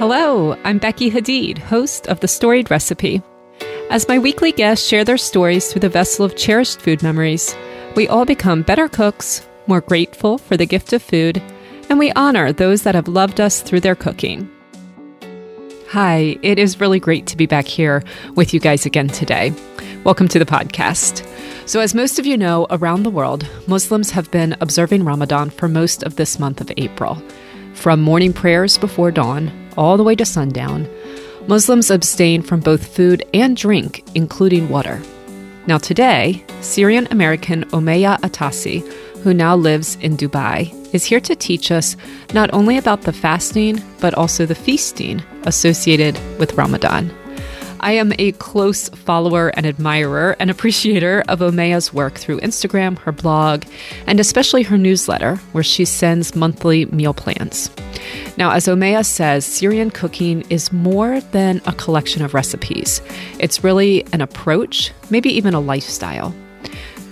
Hello, I'm Becky Hadeed, host of The Storied Recipe. As my weekly guests share their stories through the vessel of cherished food memories, we all become better cooks, more grateful for the gift of food, and we honor those that have loved us through their cooking. Hi, it is really great to be back here with you guys again today. Welcome to the podcast. So, as most of you know, around the world, Muslims have been observing Ramadan for most of this month of April. From morning prayers before dawn all the way to sundown, Muslims abstain from both food and drink, including water. Now, today, Syrian American Omayah Atassi, who now lives in Dubai, is here to teach us not only about the fasting, but also the feasting associated with Ramadan. I am a close follower and admirer and appreciator of Omayah's work through Instagram, her blog, and especially her newsletter, where she sends monthly meal plans. Now, as Omayah says, Syrian cooking is more than a collection of recipes. It's really an approach, maybe even a lifestyle.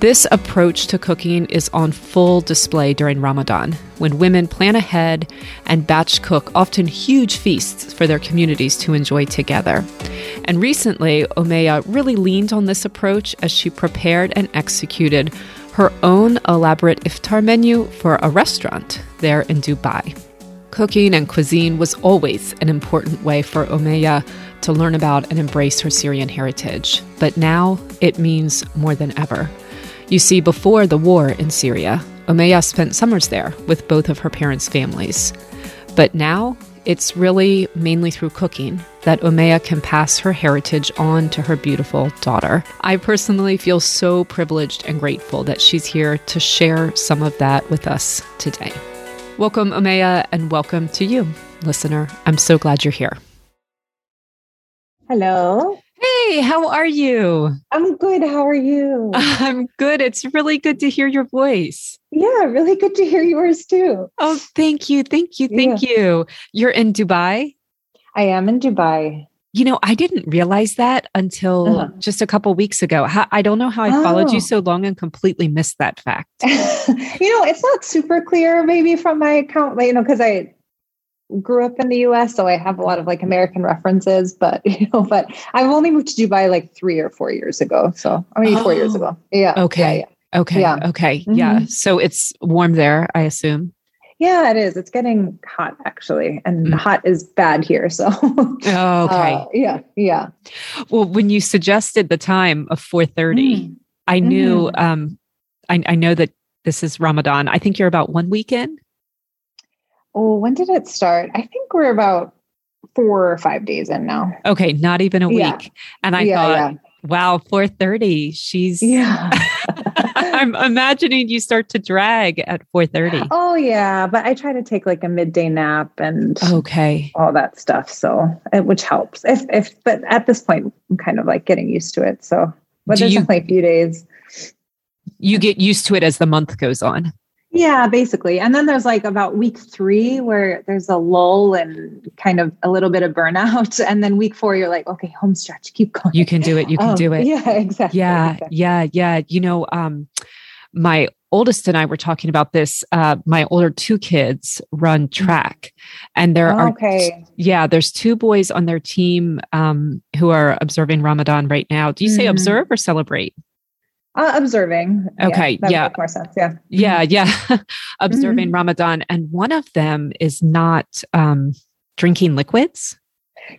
This approach to cooking is on full display during Ramadan, when women plan ahead and batch cook often huge feasts for their communities to enjoy together. And recently, Omayah really leaned on this approach as she prepared and executed her own elaborate iftar menu for a restaurant there in Dubai. Cooking and cuisine was always an important way for Omayah to learn about and embrace her Syrian heritage, but now it means more than ever. You see, before the war in Syria, Omayah spent summers there with both of her parents' families. But now, it's really mainly through cooking that Omayah can pass her heritage on to her beautiful daughter. I personally feel so privileged and grateful that she's here to share some of that with us today. Welcome, Omayah, and welcome to you, listener. I'm so glad you're here. Hello. Hey, how are you? I'm good. How are you? I'm good. It's really good to hear your voice. Yeah, really good to hear yours too. Oh, thank you. Thank you. Thank yeah. you. You're in Dubai? I am in Dubai. You know, I didn't realize that until uh-huh. just a couple weeks ago. I don't know how I oh. followed you oh. so long and completely missed that fact. you know, it's not super clear maybe from my account, you know, because I grew up in the US, so I have a lot of like American references, but you know, but I've only moved to Dubai like three or four years ago. So I mean, oh, four years ago. Yeah. Okay. Yeah, yeah. Okay. Yeah. Okay. Mm-hmm. Yeah. So it's warm there, I assume. Yeah, it is. It's getting hot actually, and mm. hot is bad here. So, oh, okay, uh, yeah, yeah. Well, when you suggested the time of four thirty, mm. I knew. Mm-hmm. Um, I, I know that this is Ramadan. I think you're about one weekend. Oh, when did it start? I think we're about four or five days in now. Okay, not even a week. Yeah. And I yeah, thought, yeah. wow, 4:30. She's yeah. I'm imagining you start to drag at 4:30. Oh yeah, but I try to take like a midday nap and okay, all that stuff. So which helps. If if but at this point, I'm kind of like getting used to it. So but Do there's you, definitely a few days. You get used to it as the month goes on. Yeah, basically. And then there's like about week three where there's a lull and kind of a little bit of burnout. And then week four, you're like, okay, home stretch, keep going. You can do it. You can um, do it. Yeah, exactly. Yeah, exactly. yeah, yeah. You know, um, my oldest and I were talking about this. Uh, my older two kids run track, and there oh, are okay. yeah, there's two boys on their team um, who are observing Ramadan right now. Do you say mm-hmm. observe or celebrate? Uh, observing. Okay. Yeah. yeah. more sense. Yeah. Yeah. Yeah. observing mm-hmm. Ramadan. And one of them is not um, drinking liquids.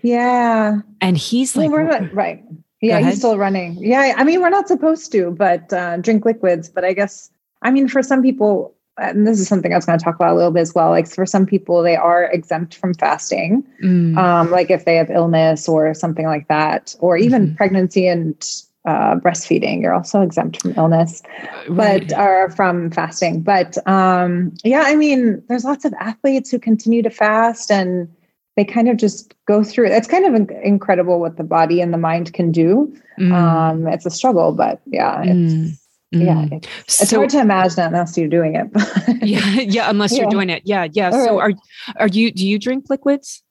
Yeah. And he's like, well, not, right. Yeah. He's still running. Yeah. I mean, we're not supposed to, but uh, drink liquids. But I guess, I mean, for some people, and this is something I was going to talk about a little bit as well. Like for some people, they are exempt from fasting, mm. um, like if they have illness or something like that, or even mm-hmm. pregnancy and uh, breastfeeding. You're also exempt from illness, right. but are from fasting. But um, yeah, I mean, there's lots of athletes who continue to fast and they kind of just go through it. It's kind of incredible what the body and the mind can do. Mm. Um, it's a struggle, but yeah, it's, mm. Yeah, it's, it's hard to imagine unless you're doing it. yeah, yeah, unless yeah. you're doing it. Yeah, yeah. All so right. are are you? Do you drink liquids?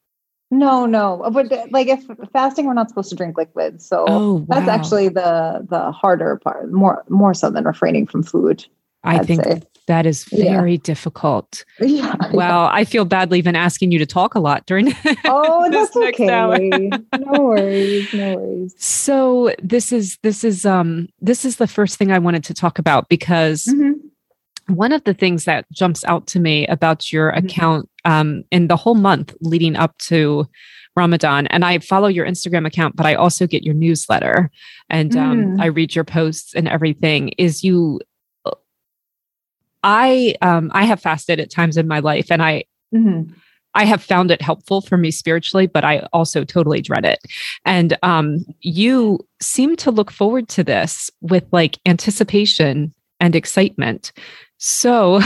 No, no. But like if fasting, we're not supposed to drink liquids. So oh, wow. that's actually the the harder part, more more so than refraining from food. I I'd think say. that is very yeah. difficult. Yeah. Well, yeah. I feel badly even asking you to talk a lot during Oh, that's okay. Hour. no worries, no worries. So this is this is um this is the first thing I wanted to talk about because mm-hmm one of the things that jumps out to me about your mm-hmm. account um, in the whole month leading up to Ramadan, and I follow your Instagram account, but I also get your newsletter and um, mm. I read your posts and everything. Is you, I um, I have fasted at times in my life, and I. Mm-hmm. I have found it helpful for me spiritually, but I also totally dread it. And um, you seem to look forward to this with like anticipation and excitement. So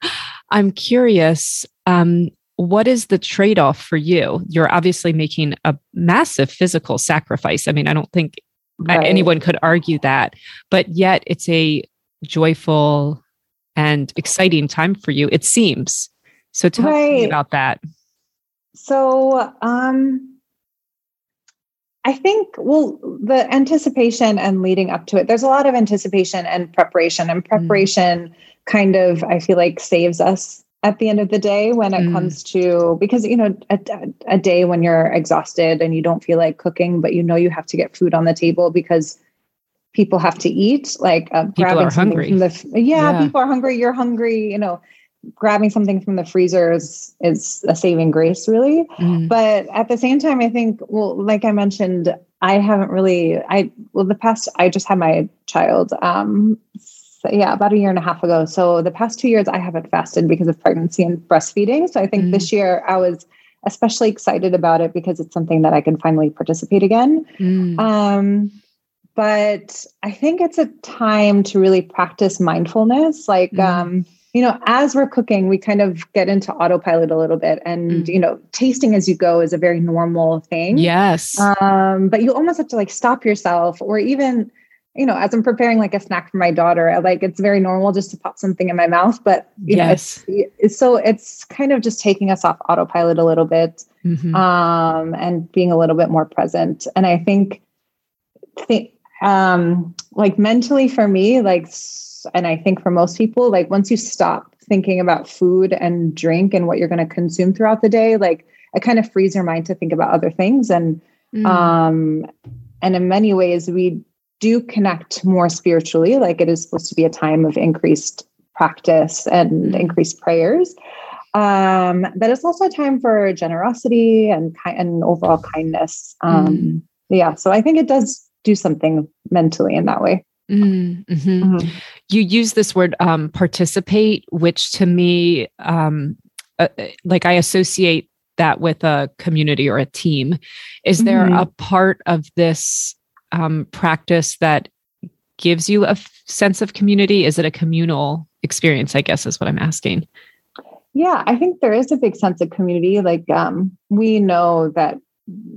I'm curious, um, what is the trade off for you? You're obviously making a massive physical sacrifice. I mean, I don't think right. anyone could argue that, but yet it's a joyful and exciting time for you, it seems. So tell right. me about that. So, um, I think, well, the anticipation and leading up to it, there's a lot of anticipation and preparation, and mm. preparation mm kind of I feel like saves us at the end of the day when it mm. comes to because you know a, a, day when you're exhausted and you don't feel like cooking but you know you have to get food on the table because people have to eat like uh, people are hungry from the yeah, yeah, people are hungry you're hungry you know grabbing something from the freezer is, is a saving grace really mm. but at the same time i think well like i mentioned i haven't really i well the past i just had my child um yeah, about a year and a half ago. So the past two years, I haven't fasted because of pregnancy and breastfeeding. So I think mm. this year I was especially excited about it because it's something that I can finally participate again. Mm. Um, but I think it's a time to really practice mindfulness. Like, mm. um, you know, as we're cooking, we kind of get into autopilot a little bit. And, mm. you know, tasting as you go is a very normal thing. Yes. Um, but you almost have to like stop yourself or even you know, as I'm preparing like a snack for my daughter, I, like it's very normal just to pop something in my mouth. But yes, know, it's, it's, so it's kind of just taking us off autopilot a little bit, mm-hmm. um, and being a little bit more present. And I think, think, um, like mentally for me, like, and I think for most people, like once you stop thinking about food and drink and what you're going to consume throughout the day, like it kind of frees your mind to think about other things and. Mm. Um, and in many ways, we do connect more spiritually, like it is supposed to be a time of increased practice and mm-hmm. increased prayers. Um, but it's also a time for generosity and and overall kindness. Um, mm. Yeah, so I think it does do something mentally in that way. Mm-hmm. Mm-hmm. You use this word um, participate, which to me, um, uh, like I associate that with a community or a team. Is there mm-hmm. a part of this um, practice that gives you a f- sense of community? Is it a communal experience? I guess is what I'm asking. Yeah, I think there is a big sense of community. Like um, we know that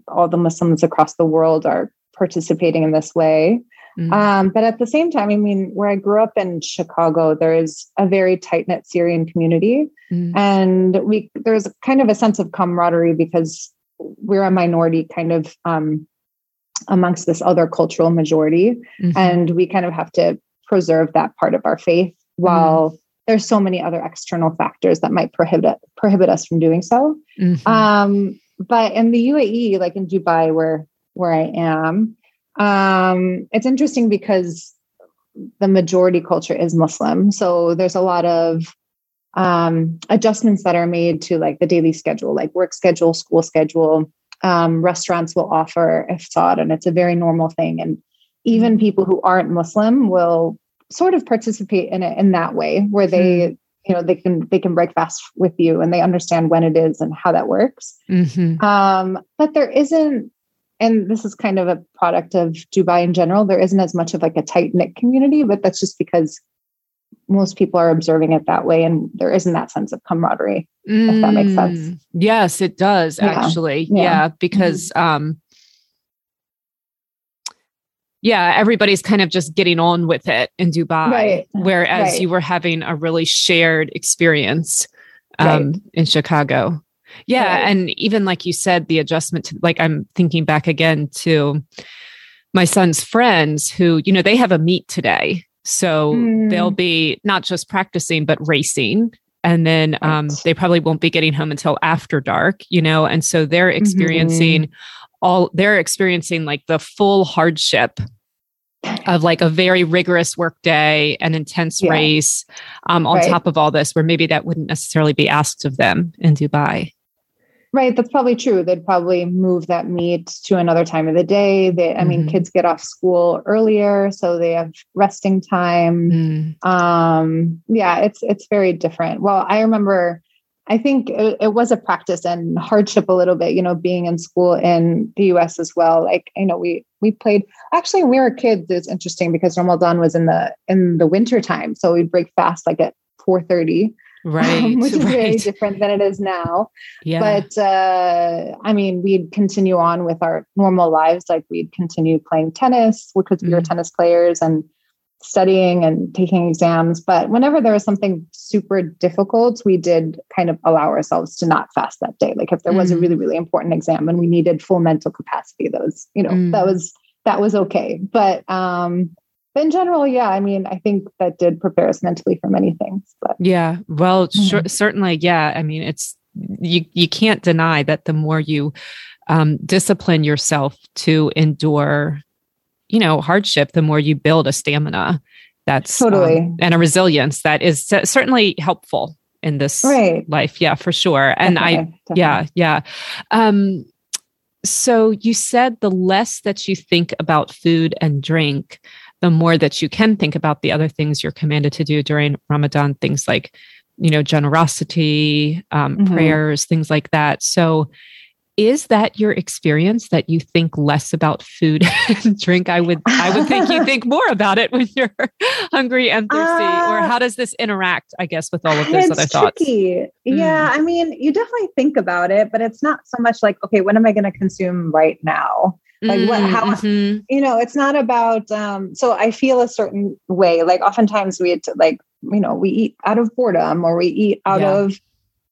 all the Muslims across the world are participating in this way. Mm-hmm. Um, but at the same time, I mean, where I grew up in Chicago, there is a very tight knit Syrian community, mm-hmm. and we there's kind of a sense of camaraderie because we're a minority kind of um, amongst this other cultural majority. Mm-hmm. And we kind of have to preserve that part of our faith while mm-hmm. there's so many other external factors that might prohibit prohibit us from doing so. Mm-hmm. Um, but in the UAE, like in Dubai, where where I am, um, it's interesting because the majority culture is Muslim. So there's a lot of um, adjustments that are made to like the daily schedule, like work schedule, school schedule, um, restaurants will offer iftar, and it's a very normal thing. And even mm-hmm. people who aren't Muslim will sort of participate in it in that way, where they, mm-hmm. you know, they can they can break fast with you and they understand when it is and how that works. Mm-hmm. Um, but there isn't, and this is kind of a product of Dubai in general. There isn't as much of like a tight knit community, but that's just because most people are observing it that way and there isn't that sense of camaraderie mm, if that makes sense mm, yes it does yeah. actually yeah, yeah because mm-hmm. um yeah everybody's kind of just getting on with it in dubai right. whereas right. you were having a really shared experience um right. in chicago yeah and even like you said the adjustment to like i'm thinking back again to my son's friends who you know they have a meet today So mm. they'll be not just practicing, but racing. And then um, they probably won't be getting home until after dark, you know? And so they're experiencing mm-hmm. all, they're experiencing like the full hardship of like a very rigorous work day, an intense yeah. race um, on right. top of all this, where maybe that wouldn't necessarily be asked of them in Dubai. Right, that's probably true. They'd probably move that meet to another time of the day. They, I mm-hmm. mean, kids get off school earlier, so they have resting time. Mm. Um, yeah, it's it's very different. Well, I remember, I think it, it, was a practice and hardship a little bit. You know, being in school in the U.S. as well. Like, you know, we we played. Actually, when we were kids, it's interesting because Ramadan was in the in the winter time, so we'd break fast like at four thirty right um, which is right. very different than it is now yeah. but uh, i mean we'd continue on with our normal lives like we'd continue playing tennis because mm. we were mm. tennis players and studying and taking exams but whenever there was something super difficult we did kind of allow ourselves to not fast that day like if there was a mm. really really important exam and we needed full mental capacity that was you know mm. that was that was okay but um but in general, yeah, I mean, I think that did prepare us mentally for many things. But yeah, well, mm-hmm. certainly, yeah. I mean, it's you you can't deny that the more you um, discipline yourself to endure, you know, hardship, the more you build a stamina that's um, totally um, and a resilience that is certainly helpful in this right. life. Yeah, for sure. And definitely, I, definitely. yeah, yeah. Um, so you said the less that you think about food and drink, the more that you can think about the other things you're commanded to do during Ramadan, things like, you know, generosity, um, mm-hmm. prayers, things like that. So, is that your experience that you think less about food and drink? I would, I would think you think more about it when you're hungry and thirsty. Uh, or how does this interact? I guess with all of those other thoughts. Mm. Yeah, I mean, you definitely think about it, but it's not so much like, okay, what am I going to consume right now? Like what how mm-hmm. you know it's not about um so i feel a certain way like oftentimes we had to like you know we eat out of boredom or we eat out yeah. of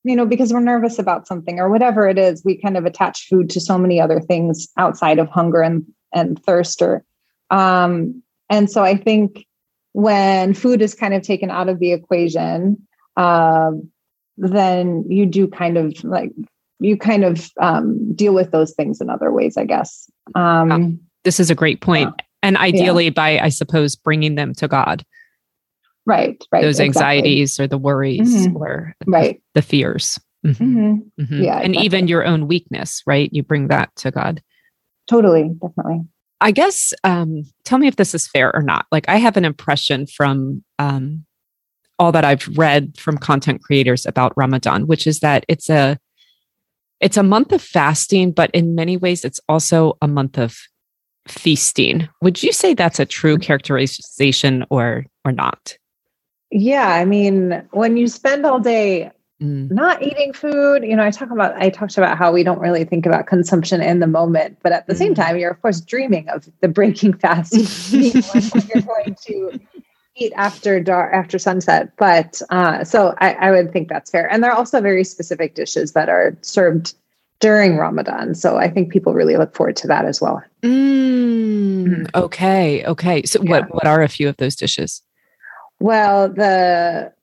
you know because we're nervous about something or whatever it is we kind of attach food to so many other things outside of hunger and and thirst or um and so i think when food is kind of taken out of the equation um then you do kind of like you kind of um, deal with those things in other ways, I guess. Um, this is a great point. Yeah. And ideally, yeah. by, I suppose, bringing them to God. Right, right. Those exactly. anxieties or the worries mm-hmm. or right. the, the fears. Mm-hmm. Mm-hmm. mm-hmm. Yeah. And exactly. even your own weakness, right? You bring that to God. Totally, definitely. I guess, um, tell me if this is fair or not. Like, I have an impression from um, all that I've read from content creators about Ramadan, which is that it's a it's a month of fasting, but in many ways, it's also a month of feasting. Would you say that's a true characterization or or not? Yeah, I mean, when you spend all day mm. not eating food, you know, I talk about I talked about how we don't really think about consumption in the moment, but at the mm. same time, you're of course dreaming of the breaking fast you're going to eat after dark after sunset but uh, so I, I, would think that's fair and there are also very specific dishes that are served during ramadan so i think people really look forward to that as well mm, mm. okay okay so yeah. what what are a few of those dishes well the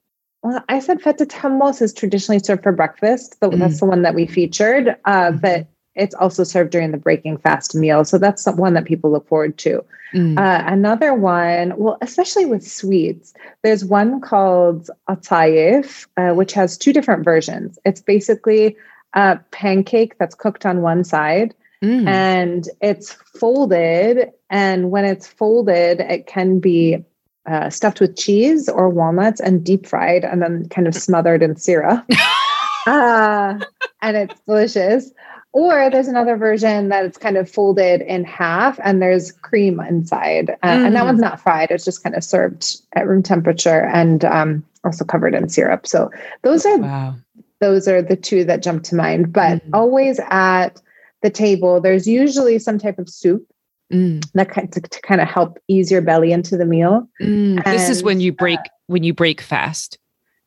well, I said fatteh hummus is traditionally served for breakfast. but mm. That's the one that we featured. Uh, mm-hmm. but it's also served during the breaking fast meal. So that's one that people look forward to. Mm. Uh, another one, well, especially with sweets, there's one called atayef, uh, which has two different versions. It's basically a pancake that's cooked on one side. Mm. And it's folded. And when it's folded, it can be uh, stuffed with cheese or walnuts and deep fried and then kind of smothered in syrup. uh, and it's delicious. Or there's another version that it's kind of folded in half and there's cream inside. Uh, mm. And that mm. one's not fried, it's just kind of served at room temperature and um, also covered in syrup. So those are wow. those are the two that jump to mind. But mm. always at the table, there's usually some type of soup Mm. that kind to, to, kind of help ease your belly into the meal. Mm. this is when you break uh, when you break fast.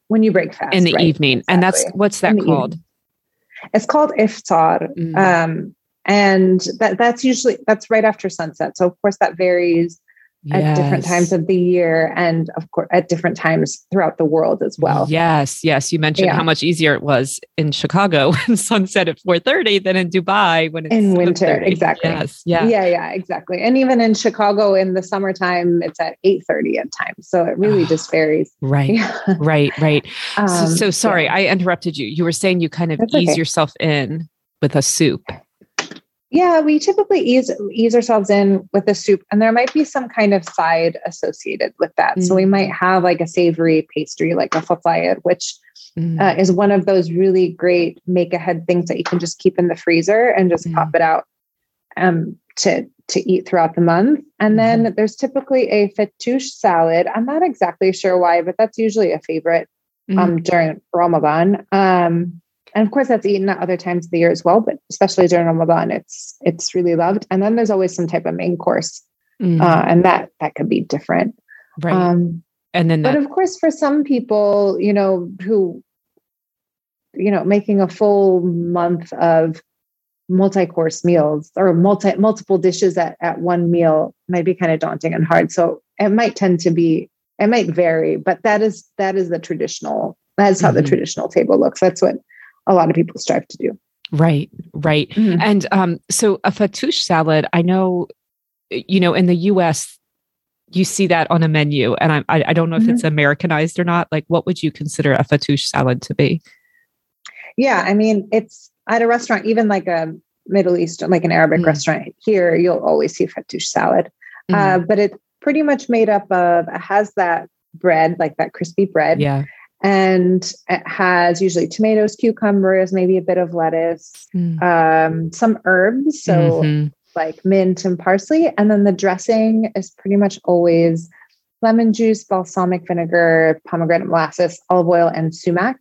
When you break fast in the right, evening, exactly. and that's what's that called? Evening. It's called iftar. Mm. Um, and that that's usually that's right after sunset. So of course that varies yes. at different times of the year and of course at different times throughout the world as well. Yes, yes. You mentioned yeah. how much easier it was in Chicago when sunset at 4:30 than in Dubai when it's in winter. Exactly. Yes. Yeah. Yeah, yeah, exactly. And even in Chicago in the summertime, it's at 8:30 at times. So it really just varies. Right. Yeah. Right, right. Um, so, so, sorry, yeah. I interrupted you. You were saying you kind of That's ease okay. yourself in with a soup. Yeah, we typically ease ease ourselves in with the soup, and there might be some kind of side associated with that. Mm. So we mm. might have like a savory pastry, like a fatayr, which mm. uh, is one of those really great make ahead things that you can just keep in the freezer and just mm. pop it out um, to to eat throughout the month. And then mm-hmm. there's typically a fattoush salad. I'm not exactly sure why, but that's usually a favorite um, mm. during Ramadan. Um, and of course that's eaten at other times of the year as well but especially during ramadan it's it's really loved. And then there's always some type of main course mm. uh, and that that could be different. Right. Um, and then that- but of course for some people you know who you know making a full month of multi-course meals or multi multiple dishes at, at one meal might be kind of daunting and hard. So it might tend to be it might vary but that is that is the traditional that's how mm-hmm. the traditional table looks. That's what a lot of people strive to do. Right, right. Mm-hmm. And um, so a fattoush salad, I know, you know, in the US, you see that on a menu, and I, I don't know if mm-hmm. it's Americanized or not. Like, what would you consider a fattoush salad to be? Yeah, I mean, it's at a restaurant, even like a Middle Eastern, like an Arabic mm-hmm. restaurant here, you'll always see fattoush salad. Uh, mm-hmm. but it's pretty much made up of, it has that bread, like that crispy bread. Yeah and it has usually tomatoes, cucumbers, maybe a bit of lettuce, mm. um, some herbs, so mm-hmm. like mint and parsley, and then the dressing is pretty much always lemon juice, balsamic vinegar, pomegranate molasses, olive oil, and sumac.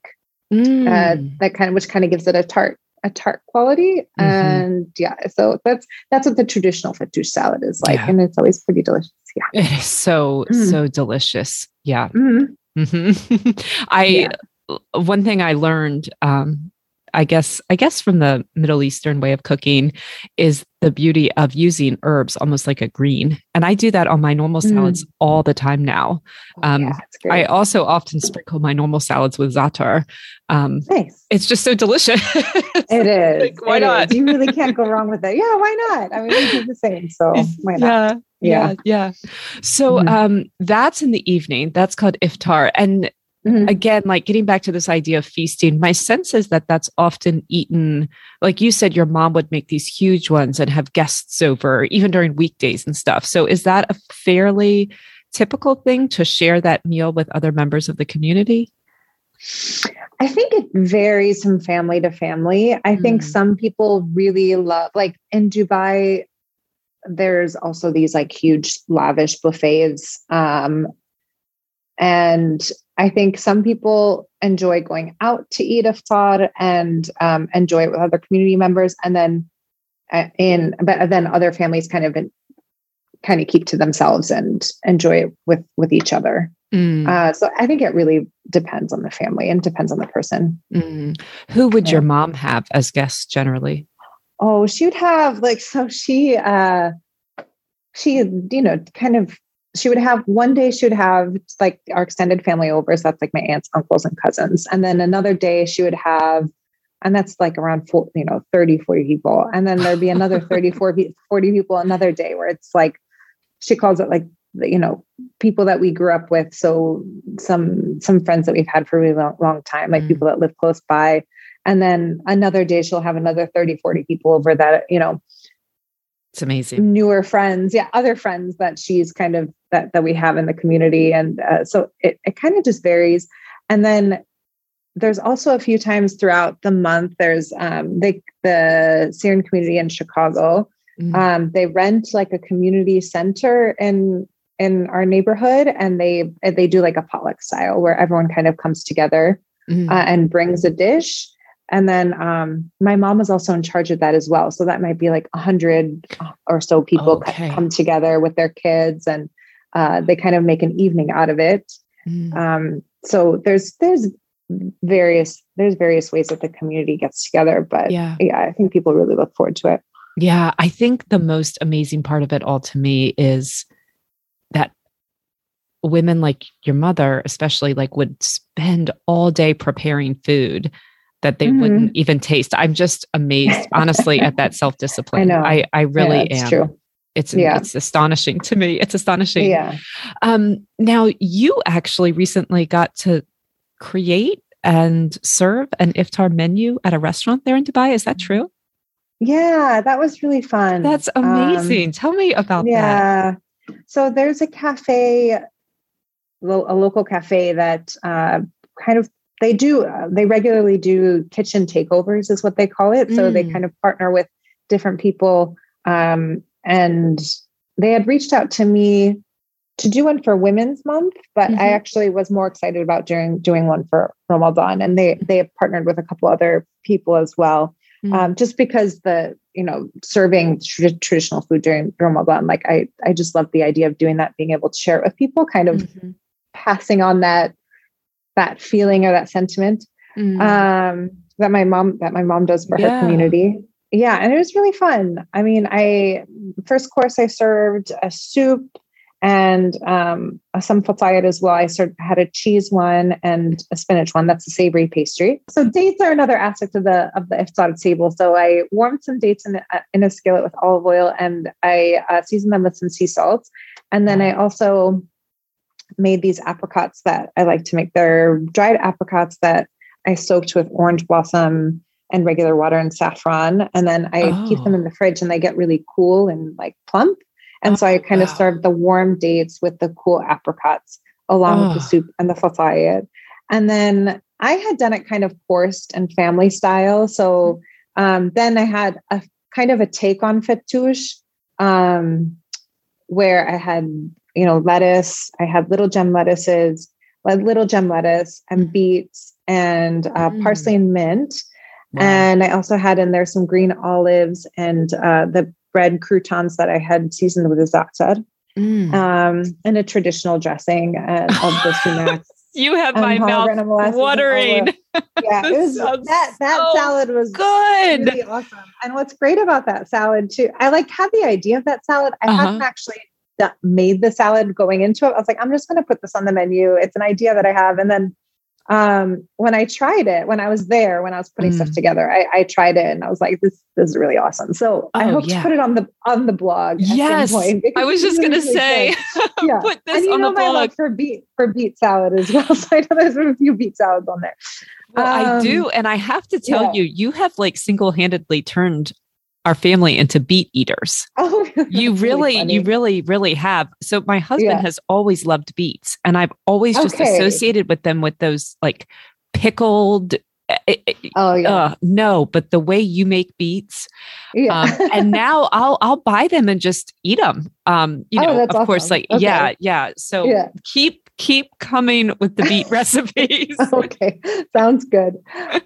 Mm. Uh, that kind of which kind of gives it a tart a tart quality mm-hmm. and yeah so that's that's what the traditional fattoush salad is like yeah. and it's always pretty delicious yeah it is so mm. so delicious yeah mm-hmm. Mm-hmm. I yeah. one thing I learned, um, I guess, I guess from the Middle Eastern way of cooking, is the beauty of using herbs almost like a green, and I do that on my normal salads mm. all the time now. Oh, um, yeah, I also often sprinkle my normal salads with za'atar. Um, nice. It's just so delicious. it is. like, why it not? Is. You really can't go wrong with it. Yeah, why not? I mean, we do the same, so why not? Yeah yeah yeah so mm-hmm. um that's in the evening that's called iftar and mm-hmm. again like getting back to this idea of feasting my sense is that that's often eaten like you said your mom would make these huge ones and have guests over even during weekdays and stuff so is that a fairly typical thing to share that meal with other members of the community I think it varies from family to family. I mm. think some people really love, like in Dubai, there's also these like huge lavish buffets um, and i think some people enjoy going out to eat iftar and um, enjoy it with other community members and then uh, in but then other families kind of in, kind of keep to themselves and enjoy it with with each other mm. uh, so i think it really depends on the family and depends on the person mm. who would yeah. your mom have as guests generally Oh, she would have like so she uh she you know kind of she would have one day she would have like our extended family over so that's like my aunts uncles and cousins. And then another day she would have and that's like around four, you know 30 40 people. And then there'd be another 30 40, 40 people another day where it's like she calls it like you know people that we grew up with. So some some friends that we've had for a really long, long time like mm. people that live close by and then another day she'll have another 30 40 people over that you know it's amazing newer friends yeah other friends that she's kind of that that we have in the community and uh, so it, it kind of just varies and then there's also a few times throughout the month there's um they, the syrian community in chicago mm-hmm. um, they rent like a community center in in our neighborhood and they they do like a potluck style where everyone kind of comes together mm-hmm. uh, and brings a dish and then um, my mom is also in charge of that as well. So that might be like a hundred or so people okay. come together with their kids, and uh, they kind of make an evening out of it. Mm. Um, so there's there's various there's various ways that the community gets together, but yeah, yeah, I think people really look forward to it. Yeah, I think the most amazing part of it all to me is that women like your mother, especially, like would spend all day preparing food that they mm-hmm. wouldn't even taste. I'm just amazed, honestly, at that self discipline. I know. I, I really yeah, am. True. It's yeah. it's astonishing to me. It's astonishing. Yeah. Um, now you actually recently got to create and serve an iftar menu at a restaurant there in Dubai. Is that true? Yeah, that was really fun. That's amazing. Um, Tell me about yeah. that. Yeah. So there's a cafe, a local cafe that uh, kind of they do uh, they regularly do kitchen takeovers is what they call it. So mm. they kind of partner with different people um, and they had reached out to me to do one for Women's Month, but mm-hmm. I actually was more excited about doing doing one for Ramadan, and they they have partnered with a couple other people as well. Mm-hmm. Um, just because the you know serving tr- traditional food during Ramadan, like I I just love the idea of doing that, being able to share it with people, kind of mm-hmm. passing on that that feeling or that sentiment mm-hmm. um, that my mom that my mom does for yeah. her community. Yeah, and it was really fun. I mean, I first course I served a soup and um, some fatayat as well. I sort of had a cheese one and a spinach one. That's a savory pastry. So dates are another aspect of the of the iftar table. So I warmed some dates in a, in a skillet with olive oil and I uh, seasoned them with some sea salt. And then I also made these apricots that I like to make. They're dried apricots that I soaked with orange blossom and regular water and saffron. And then I oh. keep them in oh. the fridge and they get really cool and like plump. And oh, so I kind wow. of served the warm dates with the cool apricots along oh. with the soup and the fatayat. And then I had done it kind of coursed and family style. So um, then I had a kind of a take on fattoush um, where I had, you know, lettuce, I had little gem lettuces, little gem lettuce and beets and uh, mm. parsley and mint. Wow. And I also had in there some green olives and uh, the bread croutons that I had seasoned with a za'atar mm. um, and a traditional dressing and of the sumac. you have my mouth watering. Yeah, it was that that so salad was good, really awesome. And what's great about that salad too, I like had the idea of that salad. I uh-huh. hadn't actually made the salad going into it. I was like, I'm just going to put this on the menu. It's an idea that I have, and then um, when I tried it, when I was there, when I was putting mm. stuff together, I, I, tried it and I was like, this, this is really awesome. So oh, I hope yeah. to put it on the on the blog. Yes, I was just gonna really say, yeah. put this and you on know the my blog for beet for beet salad as well. So I know there's a few beet salads on there. Well, um, I do, um, and I have to tell yeah. you, you have like single handedly turned our family into beet eaters. Oh, you really, really you really, really have. So my husband yeah. has always loved beets, and I've always just okay. associated with them with those like pickled. Eh, eh, eh, oh yeah. Uh, no, but the way you make beets, yeah. um, and now I'll I'll buy them and just eat them. Um, you oh, know, of awesome. course, like okay. yeah, yeah. So yeah. keep keep coming with the beet recipes. okay, sounds good.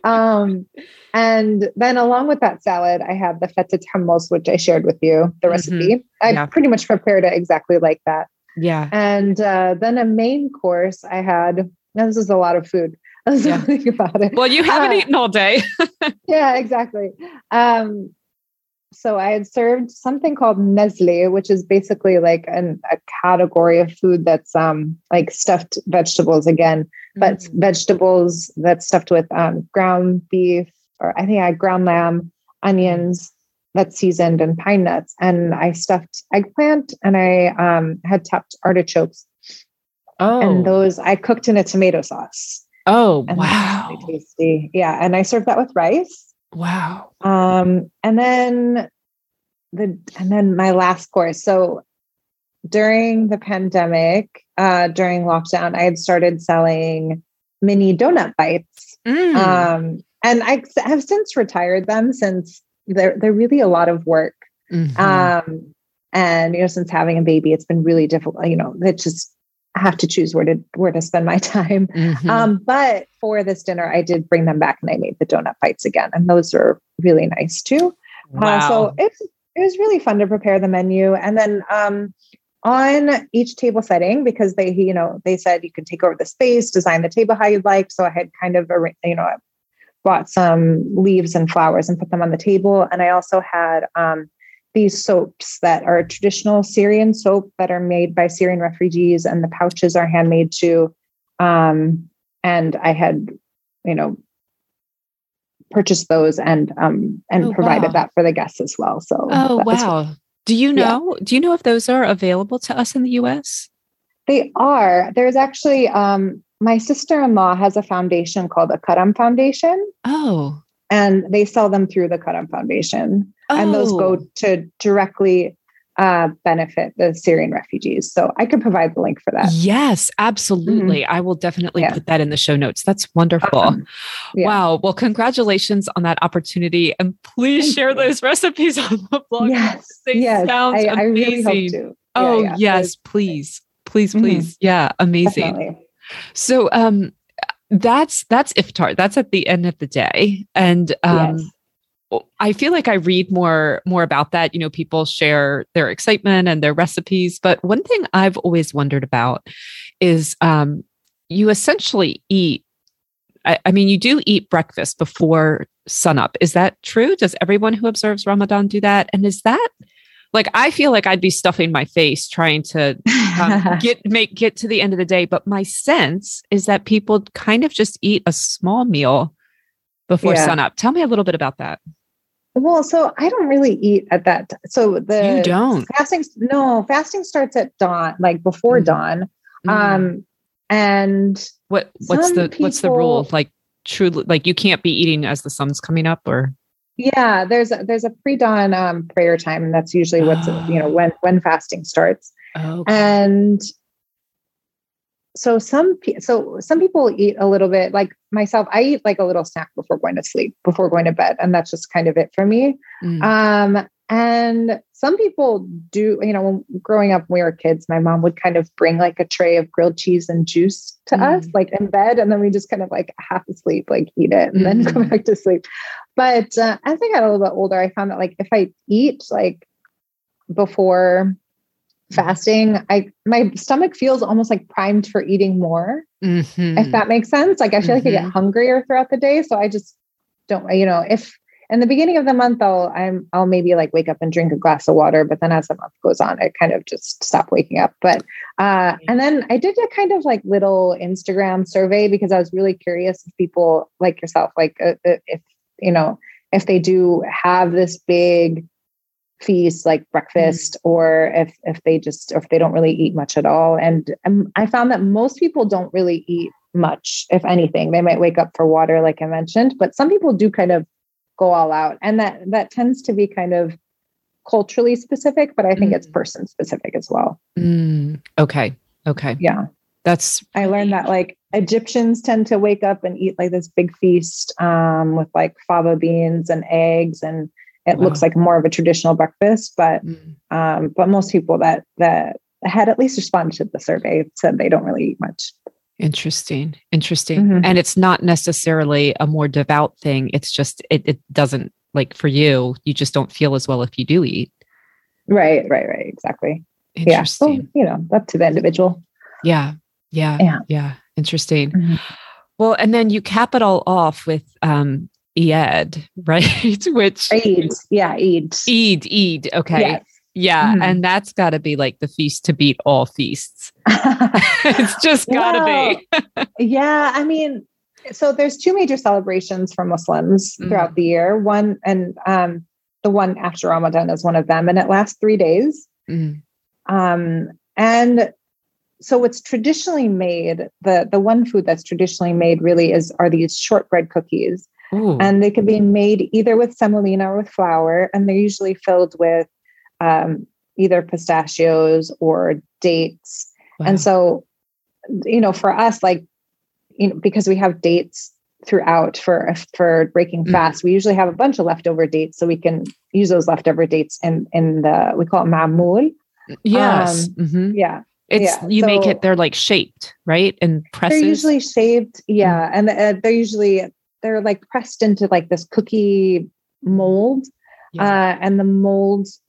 Um, and then along with that salad, I have the fatteh hummus, which I shared with you the mm-hmm. recipe. I yeah. pretty much prepared it exactly like that. Yeah. And uh, then a main course, I had. Now this is a lot of food. I was yeah. thinking about it. Well, you haven't uh, eaten all day. yeah, exactly. Um, so I had served something called Nestle, which is basically like an, a category of food that's um, like stuffed vegetables again, but mm. vegetables that's stuffed with um, ground beef, or I think I had ground lamb, onions that's seasoned, and pine nuts. And I stuffed eggplant and I um, had topped artichokes. Oh. And those I cooked in a tomato sauce. Oh, and wow. Really tasty. Yeah. And I served that with rice. Wow. Um, and then the and then my last course. So during the pandemic, uh, during lockdown, I had started selling mini donut bites. Mm. Um, and I have since retired them since they're they're really a lot of work. Mm-hmm. Um, and you know, since having a baby, it's been really difficult. You know, it just I have to choose where to where to spend my time. Mm-hmm. Um, but for this dinner, I did bring them back and I made the donut bites again, and those are really nice too. Wow. Uh, so it's it was really fun to prepare the menu, and then um, on each table setting because they you know they said you could take over the space, design the table how you'd like. So I had kind of a you know bought some leaves and flowers and put them on the table, and I also had um, these soaps that are traditional Syrian soap that are made by Syrian refugees, and the pouches are handmade too. Um, and I had, you know, purchased those and um, and oh, provided wow. that for the guests as well. So oh wow, do you know? Yeah. Do you know if those are available to us in the U.S.? They are. There's actually um, my sister-in-law has a foundation called the Karam Foundation. Oh. And they sell them through the Karam Foundation. Oh. And those go oh. to directly uh, benefit the Syrian refugees. So I could provide the link for that. Yes, absolutely. Mm-hmm. I will definitely yeah. put that in the show notes. That's wonderful. Um, yeah. Wow. Well, congratulations on that opportunity. And please Thank share you. those recipes on the blog. Yes. They yes. Sounds I, I amazing. Really hope to. Oh, yeah, yes, please. Please, please. Mm-hmm. Yeah, amazing. Definitely. So um that's that's iftar. That's at the end of the day. And um yes I feel like I read more more about that. You know, people share their excitement and their recipes. But one thing I've always wondered about is um, you essentially eat. I, I mean, you do eat breakfast before sunup. Is that true? Does everyone who observes Ramadan do that? And is that like I feel like I'd be stuffing my face trying to um, get make get to the end of the day. But my sense is that people kind of just eat a small meal before yeah. sunup. Tell me a little bit about that. Well, so I don't really eat at that. So the you don't fasting. No, fasting starts at dawn, like before mm. dawn. Mm. Um, and what what's the people, what's the rule? Like truly, like you can't be eating as the sun's coming up, or yeah, there's a, there's a pre dawn um, prayer time, and that's usually what's oh. you know when when fasting starts. Okay. And so some so some people eat a little bit like myself i eat like a little snack before going to sleep before going to bed and that's just kind of it for me mm. um and some people do you know when growing up when we were kids my mom would kind of bring like a tray of grilled cheese and juice to mm. us like in bed and then we just kind of like half asleep like eat it and mm. then go back to sleep but uh, as i got a little bit older i found that like if i eat like before fasting i my stomach feels almost like primed for eating more mm-hmm. if that makes sense like i feel mm-hmm. like i get mm-hmm. hungrier throughout the day so i just don't you know if in the beginning of the month i'll i'm i'll maybe like wake up and drink a glass of water but then as the month goes on i kind of just stop waking up but uh and then i did a kind of like little instagram survey because i was really curious if people like yourself like uh, uh if you know if they do have this big feast like breakfast mm-hmm. or if if they just or if they don't really eat much at all. And um, i found that most people don't really eat much if anything. They might wake up for water like i mentioned but some people do kind of go all out. And that that tends to be kind of culturally specific but i think mm. it's person specific as well. Mm. okay. Okay. Yeah. That's i learned that like egyptians tend to wake up and eat like this big feast um, with like fava beans and eggs and it wow. looks like more of a traditional breakfast, but mm. um, but most people that that had at least responded to the survey said they don't really eat much. Interesting, interesting, mm-hmm. and it's not necessarily a more devout thing. It's just it it doesn't like for you. You just don't feel as well if you do eat. Right, right, right. Exactly. Yeah. So, you know, up to the individual. Yeah. Yeah. Yeah. Yeah. Interesting. Mm-hmm. Well, and then you cap it all off with um, Eid, right? Which Eid, yeah, Eid, Eid, Eid. Okay, yes. yeah, mm-hmm. and that's got to be like the feast to beat all feasts. it's just got to well, be. yeah, I mean, so there's two major celebrations for Muslims mm-hmm. throughout the year. One and um, the one after Ramadan is one of them, and it lasts three days. Mm-hmm. Um, and so it's traditionally made the the one food that's traditionally made really is are these shortbread cookies Ooh. and they can be made either with semolina or with flour, and they're usually filled with um, either pistachios or dates. Wow. And so, you know, for us, like, you know, because we have dates throughout for for breaking mm. fast, we usually have a bunch of leftover dates, so we can use those leftover dates in in the we call it mamul. Yes. Um, mm-hmm. Yeah. It's yeah. you so make it they're like shaped, right? And presses. They're usually shaped, yeah, mm. and uh, they're usually they're like pressed into like this cookie mold yeah. uh, and the molds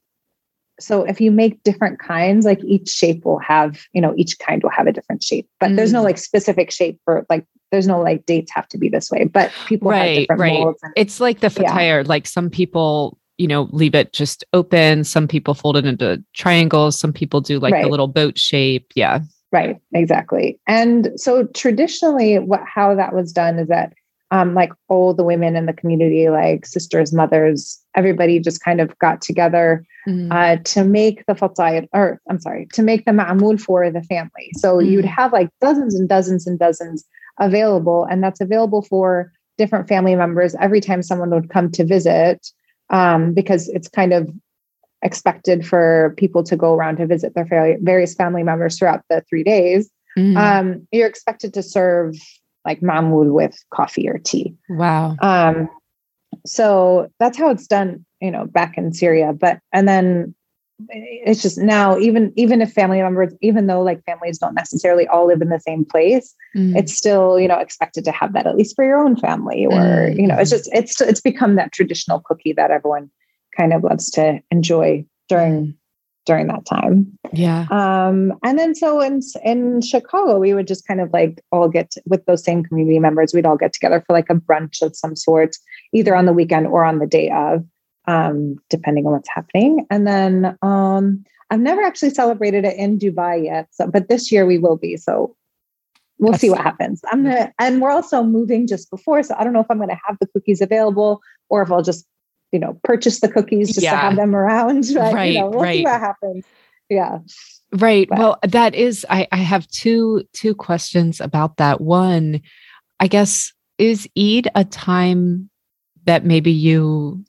so if you make different kinds like each shape will have you know each kind will have a different shape but mm. there's no mm. like specific shape for like there's no like dates have to be this way but people right right and, it's like the fatire yeah. like some people you know, leave it just open. Some people fold it into triangles. Some people do like right. the little boat shape. Yeah. Right. Exactly. And so traditionally, what how that was done is that um, like all the women in the community, like sisters, mothers, everybody just kind of got together mm. uh, to make the fatayr, or I'm sorry, to make the ma'amul for the family. So mm. you'd have like dozens and dozens and dozens available, and that's available for different family members every time someone would come to visit, um, because it's kind of expected for people to go around to visit their various family members throughout the three days. Mm. Um, you're expected to serve like mamul with coffee or tea. Wow. Um, so that's how it's done, you know, back in Syria. But and then it's just now even even if family members, even though like families don't necessarily all live in the same place, mm. it's still you know expected to have that at least for your own family, or mm. you know, it's just it's it's become that traditional cookie that everyone kind of loves to enjoy during during that time. Yeah. Um, and then so in in Chicago, we would just kind of like all get to, with those same community members. We'd all get together for like a brunch of some sort, either on the weekend or on the day of, um, depending on what's happening. And then um, I've never actually celebrated it in Dubai yet, so but this year we will be. So we'll That's see what happens. I'm gonna, and we're also moving just before, so I don't know if I'm gonna have the cookies available or if I'll just you know, purchase the cookies just yeah. to have them around. But, right. You know, we'll right. see what happens. Yeah. Right. But. Well, that is, I, I have two, two questions about that. One, I guess, is Eid a time that maybe you,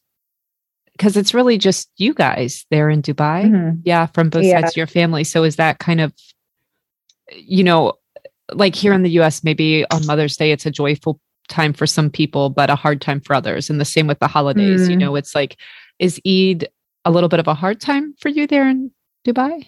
because it's really just you guys there in Dubai. Mm-hmm. Yeah. From both yeah. sides of your family. So is that kind of, you know, like here in the US, maybe on Mother's Day, it's a joyful time for some people, but a hard time for others. And the same with the holidays. Mm. You know, it's like, is Eid a little bit of a hard time for you there in Dubai?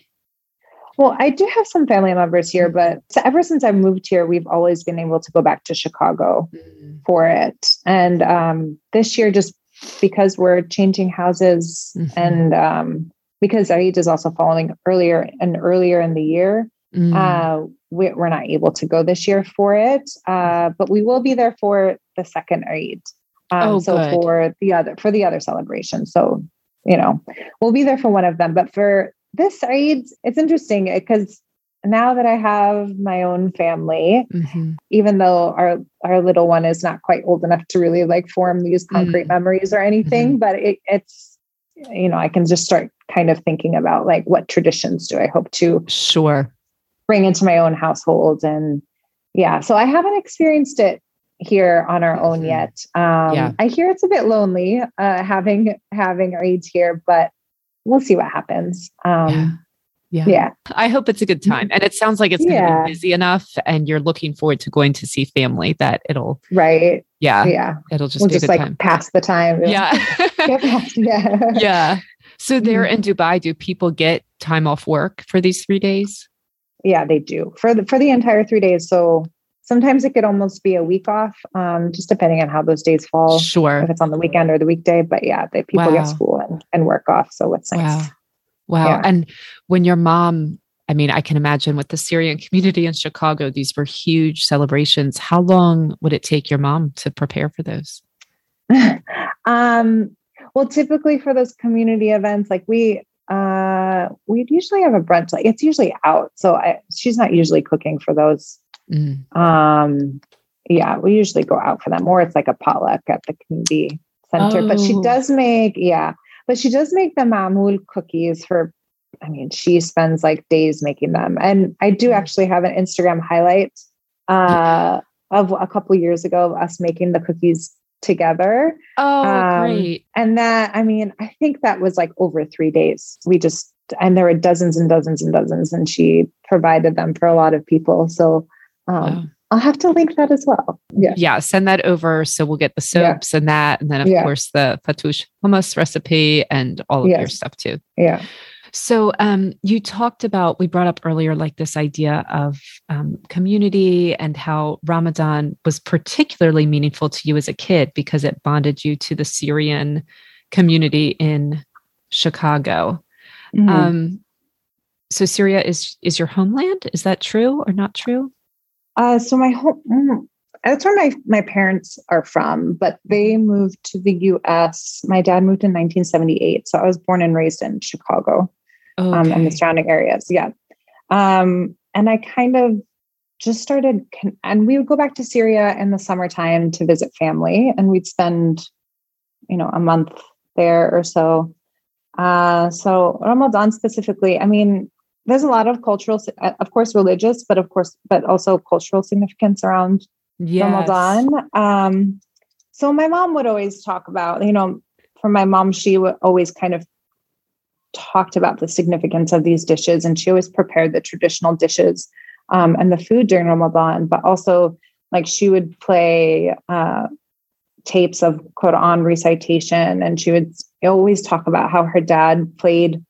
Well, I do have some family members here, but ever since I moved here, we've always been able to go back to Chicago mm. for it. And um, this year, just because we're changing houses mm-hmm. and um, because Eid is also falling earlier and earlier in the year, mm. uh, we, are not able to go this year for it, uh, but we will be there for the second Eid. Um, oh, so good. for the other for the other celebration. So you know, we'll be there for one of them. But for this Eid, it's interesting because now that I have my own family, mm-hmm. even though our our little one is not quite old enough to really like form these concrete mm-hmm. memories or anything, mm-hmm. but it, it's you know I can just start kind of thinking about like what traditions do I hope to sure bring into my own household. And yeah, so I haven't experienced it here on our own mm-hmm. yet. Um, yeah. I hear it's a bit lonely uh, having having Eids here, but we'll see what happens. Um, yeah. Yeah. yeah. I hope it's a good time. And it sounds like it's going to yeah. be busy enough and you're looking forward to going to see family that it'll Right. Yeah. Yeah. It'll just we'll just like time. pass the time. Yeah. yeah. Yeah. So there mm-hmm. in Dubai, do people get time off work for these three days? Yeah, they do for the for the entire three days. So sometimes it could almost be a week off, um, just depending on how those days fall. Sure, if it's on the weekend or the weekday. But yeah, they, people wow. get school and, and work off, so it's nice. Wow, wow. Yeah. And when your mom, I mean, I can imagine with the Syrian community in Chicago, these were huge celebrations. How long would it take your mom to prepare for those? um, well, typically for those community events, like we uh, we'd usually have a brunch. Like it's usually out, so I, she's not usually cooking for those. Mm. Um, yeah, we usually go out for them, or it's like a potluck at the community center. Oh. But she oh. does make, yeah, but she does make the mamul cookies for. I mean, she spends like days making them, and I do mm. actually have an Instagram highlight uh, of a couple years ago of us making the cookies together. Oh, um, great. And that, I mean, I think that was like over three days. We just, and there were dozens and dozens and dozens, and she provided them for a lot of people. So, um, I'll have to link that as well. Yeah. Yeah. Send that over. So we'll get the soaps yeah. and that. And then, of yeah. course, the fatteh hummus recipe and all of yes. your stuff too. Yeah. So um, you talked about, we brought up earlier, like this idea of um, community and how Ramadan was particularly meaningful to you as a kid because it bonded you to the Syrian community in Chicago. Mm-hmm. Um, so Syria is is your homeland? Is that true or not true? Uh, so my home, mm, that's where my my parents are from, but they moved to the U.S. My dad moved in 1978, so I was born and raised in Chicago okay. um, and the surrounding areas. Yeah, um, and I kind of just started, and we would go back to Syria in the summertime to visit family, and we'd spend, you know, a month there or so. Uh, so Ramadan specifically, I mean, there's a lot of cultural, uh, of course, religious, but of course, but also cultural significance around yes. Ramadan. Um, so my mom would always talk about, you know, for my mom, she would always kind of talked about the significance of these dishes, and she always prepared the traditional dishes um, and the food during Ramadan. But also, like she would play uh, tapes of Quran recitation, and she would always talk about how her dad played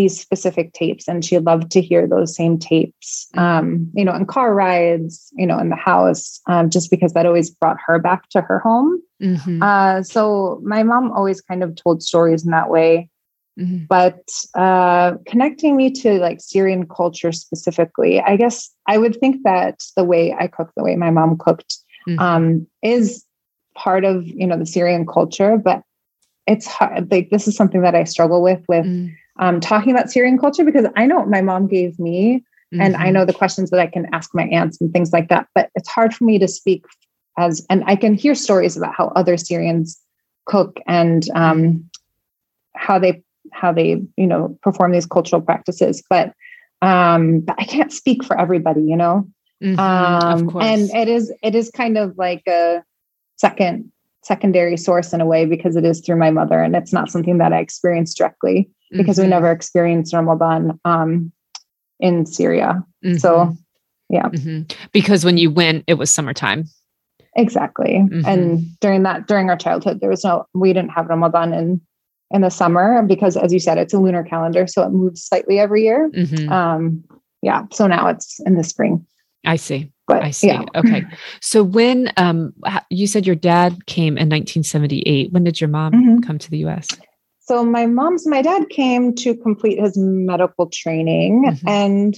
these specific tapes and she loved to hear those same tapes um, you know in car rides you know in the house um, just because that always brought her back to her home mm-hmm. uh, so my mom always kind of told stories in that way mm-hmm. but uh, connecting me to like syrian culture specifically i guess i would think that the way i cook the way my mom cooked mm-hmm. um, is part of you know the syrian culture but it's hard like this is something that i struggle with with mm um, talking about Syrian culture because I know what my mom gave me mm-hmm. and I mm-hmm. know the questions that I can ask my aunts and things like that. But it's hard for me to speak as, and I can hear stories about how other Syrians cook and um, how they how they you know perform these cultural practices but um but i can't speak for everybody you know mm-hmm, um and it is it is kind of like a second secondary source in a way because it is through my mother and it's not something that i experienced directly because mm-hmm. we never experienced Ramadan um, in Syria. Mm-hmm. So, yeah. Mm-hmm. Because when you went, it was summertime. Exactly. Mm-hmm. And during that, during our childhood, there was no, we didn't have Ramadan in in the summer because, as you said, it's a lunar calendar, so it moves slightly every year. Mm-hmm. Um, yeah. So now it's in the spring. I see. But, I see. Yeah. Okay. So when um, you said your dad came in 1978, when did your mom mm-hmm. come to the U.S.? So my mom's my dad came to complete his medical training mm-hmm. and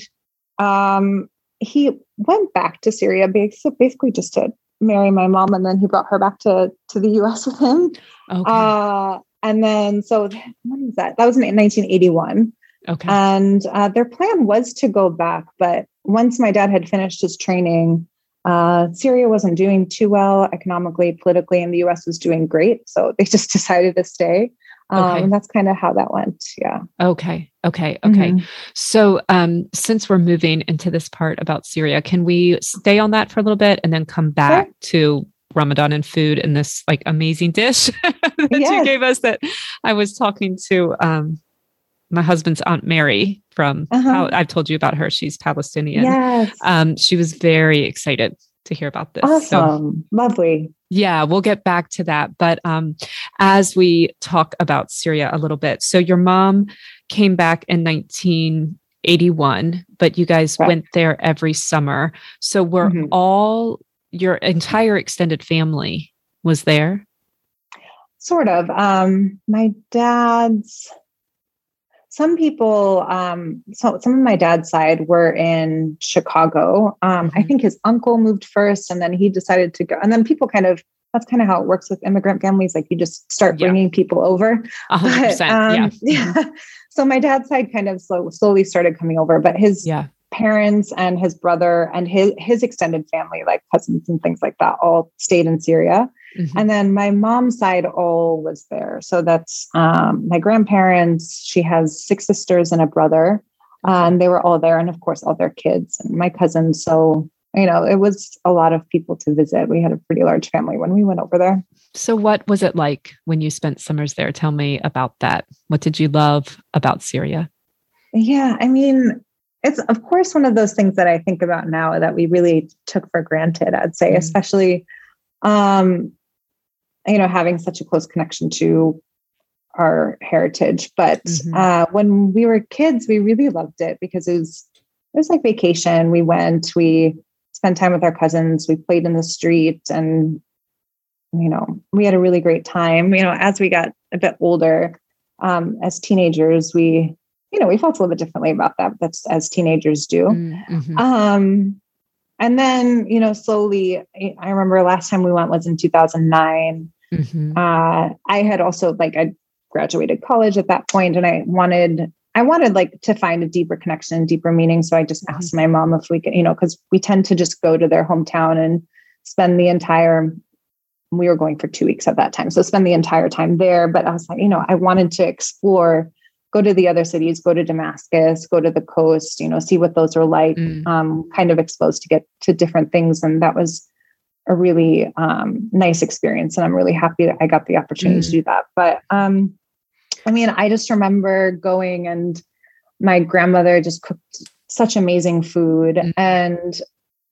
um, he went back to Syria basically just to marry my mom and then he brought her back to to the US with him. Okay. Uh, and then so when was that? That was in 1981. Okay. And uh, their plan was to go back, but once my dad had finished his training, uh, Syria wasn't doing too well economically, politically, and the US was doing great. So they just decided to stay. Um, okay. And that's kind of how that went. Yeah. Okay. Okay. Okay. Mm-hmm. So, um, since we're moving into this part about Syria, can we stay on that for a little bit and then come back sure. to Ramadan and food and this like amazing dish that yes. you gave us that I was talking to um, my husband's aunt Mary from uh-huh. I've told you about her. She's Palestinian. Yes. Um, she was very excited to hear about this. Awesome. So, Lovely. Yeah, we'll get back to that. But um, as we talk about Syria a little bit, so your mom came back in 1981, but you guys right. went there every summer. So were mm-hmm. all your entire extended family was there? Sort of. Um, my dad's some people, um, so some of my dad's side were in Chicago. Um, I mm-hmm. think his uncle moved first, and then he decided to go. And then people kind of that's kind of how it works with immigrant families. Like you just start bringing yeah. people over. But, um, yeah. yeah. So my dad's side kind of slow, slowly started coming over, but his yeah. Parents and his brother and his his extended family, like cousins and things like that, all stayed in Syria. Mm-hmm. And then my mom's side all was there. So that's um, my grandparents. She has six sisters and a brother. Uh, and they were all there. And of course, all their kids and my cousins. So, you know, it was a lot of people to visit. We had a pretty large family when we went over there. So, what was it like when you spent summers there? Tell me about that. What did you love about Syria? Yeah, I mean, it's of course one of those things that I think about now that we really took for granted, I'd say, mm especially um, you know having such a close connection to our heritage. But mm-hmm. uh, when we were kids we really loved it because it was it was like vacation. We went we spent time with our cousins we played in the street and you know we had a really great time. You know as we got a bit older um, as teenagers we you know we felt a little bit differently about that that's as teenagers do mm-hmm. um, and then you know slowly i remember last time we went was in 2009 mm-hmm. uh, i had also like i graduated college at that point and i wanted i wanted like to find a deeper connection deeper meaning so i just mm-hmm. asked my mom if we could you know because we tend to just go to their hometown and spend the entire we were going for two weeks at that time so spend the entire time there but i was like you know i wanted to explore go to the other cities, go to Damascus, go to the coast, you know, see what those are like, mm. um, kind of exposed to get to different things. And that was a really um, nice experience. And I'm really happy that I got the opportunity mm. to do that. But um, I mean, I just remember going and my grandmother just cooked such amazing food. Mm. And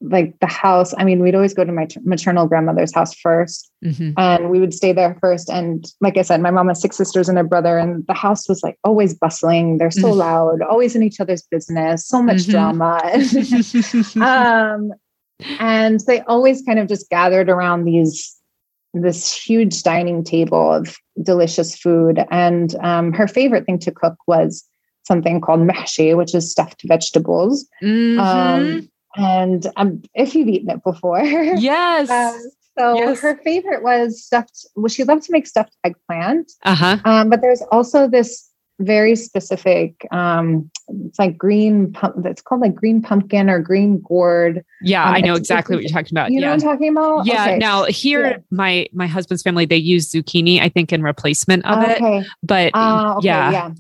like the house i mean we'd always go to my maternal grandmother's house 1st mm-hmm. and we would stay there first and like i said my mom has six sisters and a brother and the house was like always bustling they're so mm-hmm. loud always in each other's business so much mm-hmm. drama um, and they always kind of just gathered around these this huge dining table of delicious food and um, her favorite thing to cook was something called mahshi which is stuffed vegetables mm-hmm. um, and um, if you've eaten it before, yes. um, so yes. her favorite was stuffed. Well, she loved to make stuffed eggplant. Uh huh. Um, but there's also this very specific. Um, it's like green. Pump, it's called like green pumpkin or green gourd. Yeah, um, I know exactly what you're talking about. You yeah. know what I'm talking about? Yeah. Okay. Now here, yeah. my my husband's family they use zucchini. I think in replacement of okay. it. But uh, okay, yeah. yeah.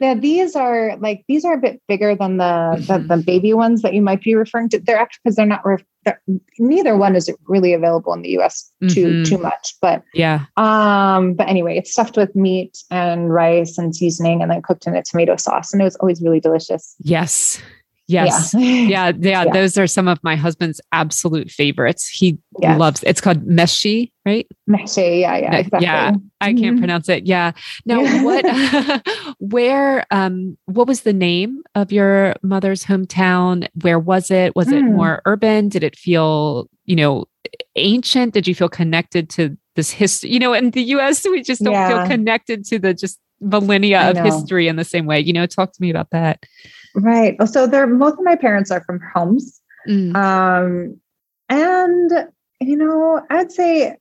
Yeah, these are like these are a bit bigger than the mm-hmm. the, the, baby ones that you might be referring to. They're actually because they're not. they're, neither one is really available in the U.S. too mm-hmm. too much. But yeah. Um. But anyway, it's stuffed with meat and rice and seasoning, and then cooked in a tomato sauce, and it was always really delicious. Yes. Yes. Yeah. yeah. yeah. Yeah. Those are some of my husband's absolute favorites. He yes. loves it's called meshi, right? Meshi. Yeah. Yeah. Exactly. Yeah. I can't mm-hmm. pronounce it. Yeah. Now what where um what was the name of your mother's hometown? Where was it? Was mm. it more urban? Did it feel, you know, ancient? Did you feel connected to this history? You know, in the US we just don't yeah. feel connected to the just millennia of history in the same way. You know, talk to me about that. Right. So they're both of my parents are from Homs. Mm. Um, and you know, I'd say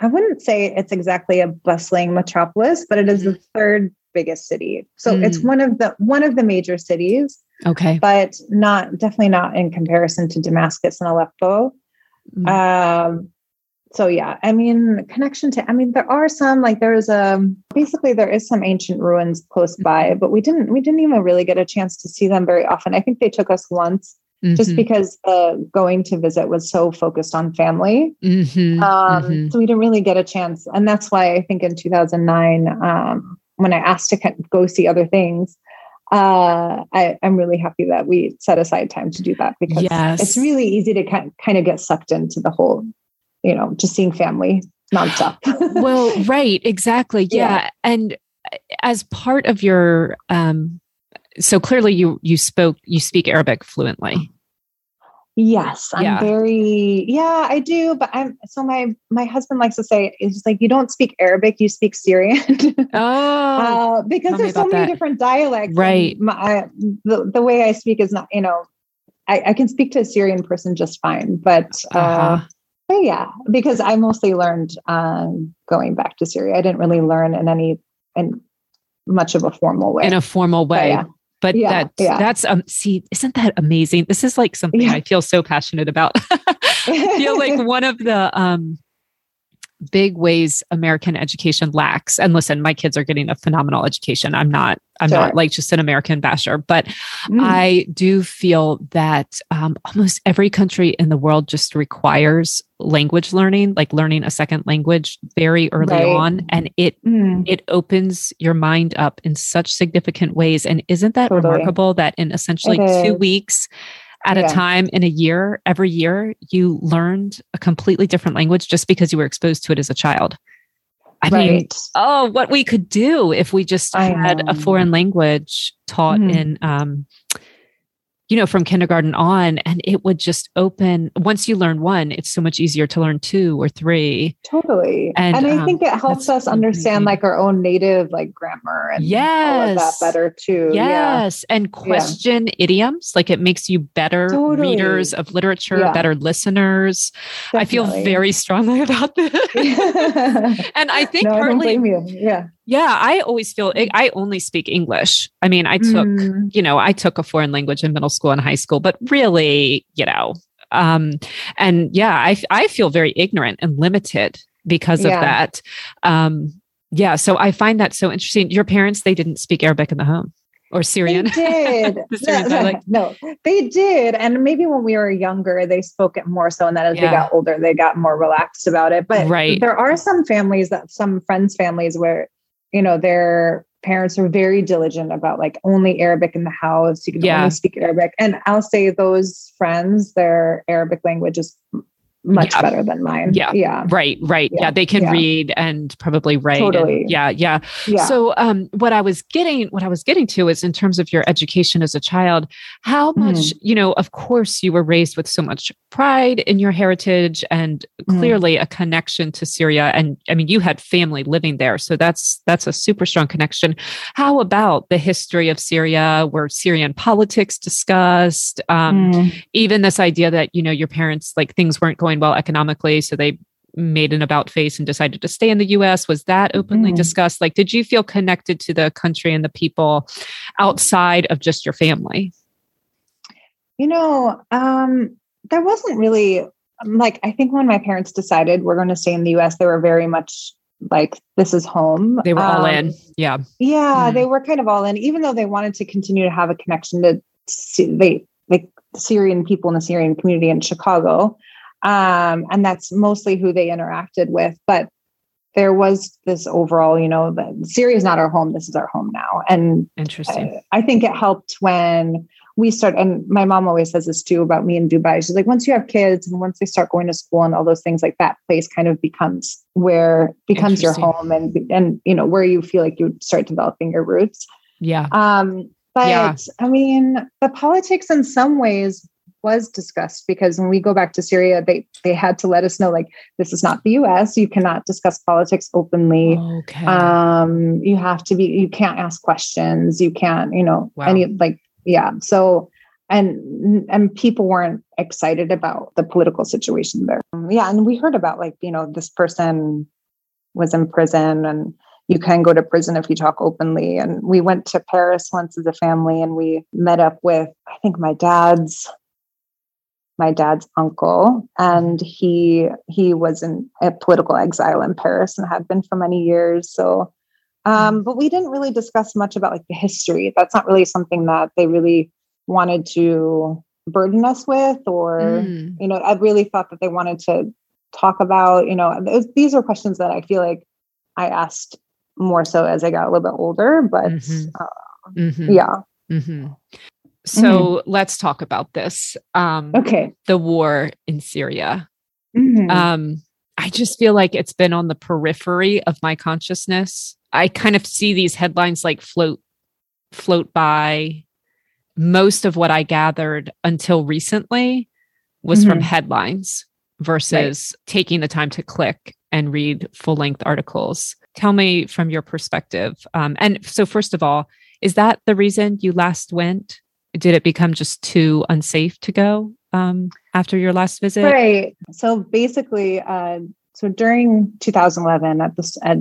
I wouldn't say it's exactly a bustling metropolis, but it is the third biggest city. So mm. it's one of the one of the major cities. Okay. But not definitely not in comparison to Damascus and Aleppo. Mm. Um, so yeah i mean connection to i mean there are some like there's a um, basically there is some ancient ruins close by mm-hmm. but we didn't we didn't even really get a chance to see them very often i think they took us once mm-hmm. just because uh, going to visit was so focused on family mm-hmm. Um, mm-hmm. so we didn't really get a chance and that's why i think in 2009 um, when i asked to go see other things uh, I, am really happy that we set aside time to do that because yes. it's really easy to kind of get sucked into the whole you know, just seeing family nonstop. well, right, exactly. Yeah. yeah. And as part of your um so clearly you you spoke you speak Arabic fluently. Yes, I'm yeah. very yeah, I do. But I'm so my my husband likes to say it's like you don't speak Arabic, you speak Syrian. oh, uh, because there's so many that. different dialects. Right. My, the the way I speak is not you know, I, I can speak to a Syrian person just fine, but uh, uh-huh. Yeah, because I mostly learned um, going back to Syria. I didn't really learn in any in much of a formal way. In a formal way. But, yeah. But yeah, that, yeah. that's um see, isn't that amazing? This is like something yeah. I feel so passionate about. I feel like one of the um big ways American education lacks. And listen, my kids are getting a phenomenal education. I'm not, I'm sure. not like just an American basher, but mm. I do feel that um, almost every country in the world just requires language learning, like learning a second language very early right. on. And it, mm. it opens your mind up in such significant ways. And isn't that totally. remarkable that in essentially two weeks, at yeah. a time in a year, every year, you learned a completely different language just because you were exposed to it as a child. I right. mean, oh, what we could do if we just I had know. a foreign language taught mm-hmm. in um, you know, from kindergarten on. And it would just open once you learn one, it's so much easier to learn two or three. Totally. And, and I um, think it helps us understand like our own native like grammar and yes. all of that better too. Yes. Yeah. And question yeah. idioms. Like it makes you better totally. readers of literature, yeah. better listeners. Definitely. I feel very strongly about this. and I think no, partly, yeah. Yeah, I always feel I only speak English. I mean, I took, mm. you know, I took a foreign language in middle school and high school, but really, you know, um, and yeah, I, I feel very ignorant and limited because yeah. of that. Um, yeah, so I find that so interesting. Your parents, they didn't speak Arabic in the home or Syrian? They did. the no, no, they did. And maybe when we were younger, they spoke it more so. And then as yeah. they got older, they got more relaxed about it. But right. there are some families that some friends' families where, you know, their parents are very diligent about like only Arabic in the house. You can yeah. only speak Arabic. And I'll say those friends, their Arabic language is much yeah. better than mine. Yeah. Yeah. Right. Right. Yeah. yeah they can yeah. read and probably write. Totally. And yeah. Yeah. Yeah. So um what I was getting what I was getting to is in terms of your education as a child, how much, mm. you know, of course you were raised with so much pride in your heritage and mm. clearly mm. a connection to Syria. And I mean you had family living there. So that's that's a super strong connection. How about the history of Syria? Were Syrian politics discussed? Um, mm. even this idea that, you know, your parents like things weren't going well economically. So they made an about face and decided to stay in the US. Was that openly mm. discussed? Like, did you feel connected to the country and the people outside of just your family? You know, um, there wasn't really like, I think when my parents decided we're going to stay in the US, they were very much like this is home. They were um, all in. Yeah. Yeah, mm. they were kind of all in, even though they wanted to continue to have a connection to they like Syrian people in the Syrian community in Chicago um, and that's mostly who they interacted with but there was this overall you know the syria is not our home this is our home now. And interesting. I, I think it helped when we start and my mom always says this too about me in dubai. She's like once you have kids and once they start going to school and all those things like that place kind of becomes where becomes your home and and you know where you feel like you start developing your roots. Yeah. Um but yeah. i mean the politics in some ways was discussed because when we go back to Syria, they they had to let us know like this is not the U.S. You cannot discuss politics openly. Okay. Um, you have to be. You can't ask questions. You can't. You know wow. any like yeah. So and and people weren't excited about the political situation there. Yeah, and we heard about like you know this person was in prison and you can go to prison if you talk openly. And we went to Paris once as a family and we met up with, I think, my dad's my dad's uncle and he he was in a political exile in paris and had been for many years so um, but we didn't really discuss much about like the history that's not really something that they really wanted to burden us with or mm. you know i really thought that they wanted to talk about you know these are questions that i feel like i asked more so as i got a little bit older but mm-hmm. Uh, mm-hmm. yeah mm-hmm. So mm-hmm. let's talk about this. Um, okay. The war in Syria. Mm-hmm. Um, I just feel like it's been on the periphery of my consciousness. I kind of see these headlines like float float by. Most of what I gathered until recently was mm-hmm. from headlines versus right. taking the time to click and read full length articles. Tell me from your perspective. Um, and so, first of all, is that the reason you last went? Did it become just too unsafe to go um, after your last visit? Right. So basically, uh, so during 2011, at the at,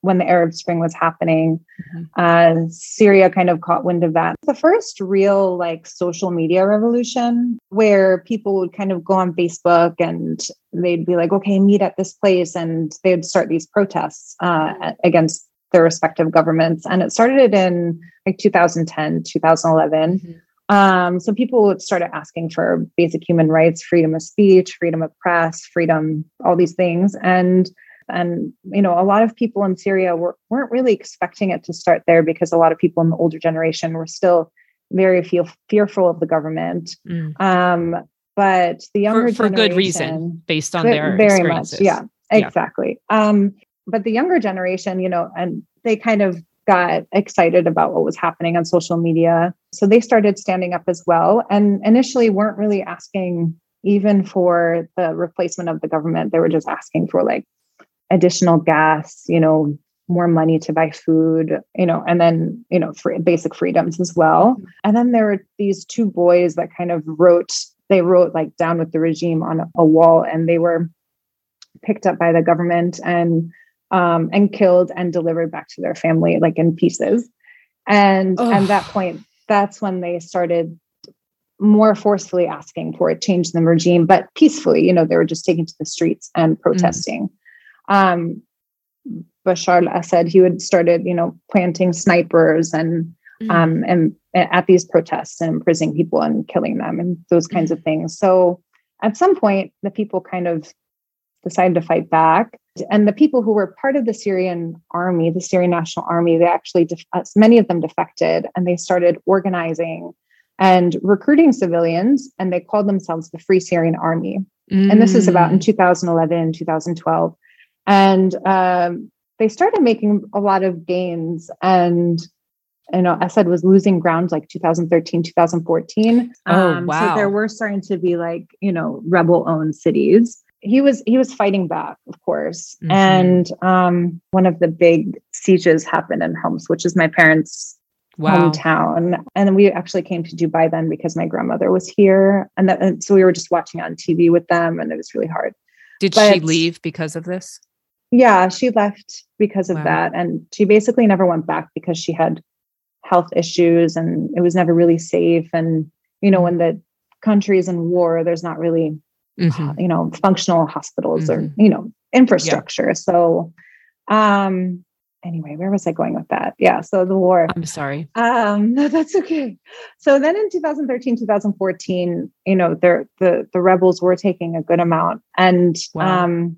when the Arab Spring was happening, mm-hmm. uh, Syria kind of caught wind of that. The first real like social media revolution, where people would kind of go on Facebook and they'd be like, "Okay, meet at this place," and they'd start these protests uh, against their respective governments. And it started in like 2010, 2011. Mm-hmm. Um, so people started asking for basic human rights, freedom of speech, freedom of press, freedom, all these things. And and you know, a lot of people in Syria were, weren't really expecting it to start there because a lot of people in the older generation were still very feel fearful of the government. Mm. Um, but the younger for, for good reason, based on their very much, yeah, exactly. Yeah. Um, but the younger generation, you know, and they kind of got excited about what was happening on social media. So they started standing up as well and initially weren't really asking even for the replacement of the government. They were just asking for like additional gas, you know, more money to buy food, you know, and then, you know, free, basic freedoms as well. Mm-hmm. And then there were these two boys that kind of wrote, they wrote like down with the regime on a, a wall and they were picked up by the government and um, and killed and delivered back to their family like in pieces. And at that point, that's when they started more forcefully asking for a change in the regime, but peacefully. You know, they were just taken to the streets and mm. protesting. Mm. Um, Bashar al-Assad, he had started, you know, planting snipers and mm. um, and at these protests and imprisoning people and killing them and those kinds mm. of things. So at some point, the people kind of decided to fight back. And the people who were part of the Syrian army, the Syrian National Army, they actually, def- uh, many of them defected and they started organizing and recruiting civilians, and they called themselves the Free Syrian Army. Mm. And this is about in 2011, 2012. And um, they started making a lot of gains and you know assad was losing ground like 2013 2014 oh, um, wow. so there were starting to be like you know rebel owned cities he was he was fighting back of course. Mm-hmm. and um, one of the big sieges happened in homs which is my parents wow. hometown. And we actually came to dubai then because my grandmother was here. And, that, and so we were just watching on tv with them and it was really hard. Did but, she leave because of this? Yeah she left because of wow. that. And she basically never went back because she had health issues and it was never really safe. And you know when the country is in war there's not really mm-hmm. you know, functional hospitals mm-hmm. or, you know, infrastructure. So, um, anyway, where was I going with that? Yeah. So the war. I'm sorry. Um, no, that's okay. So then in 2013, 2014, you know, the, the, the rebels were taking a good amount. And, wow. um,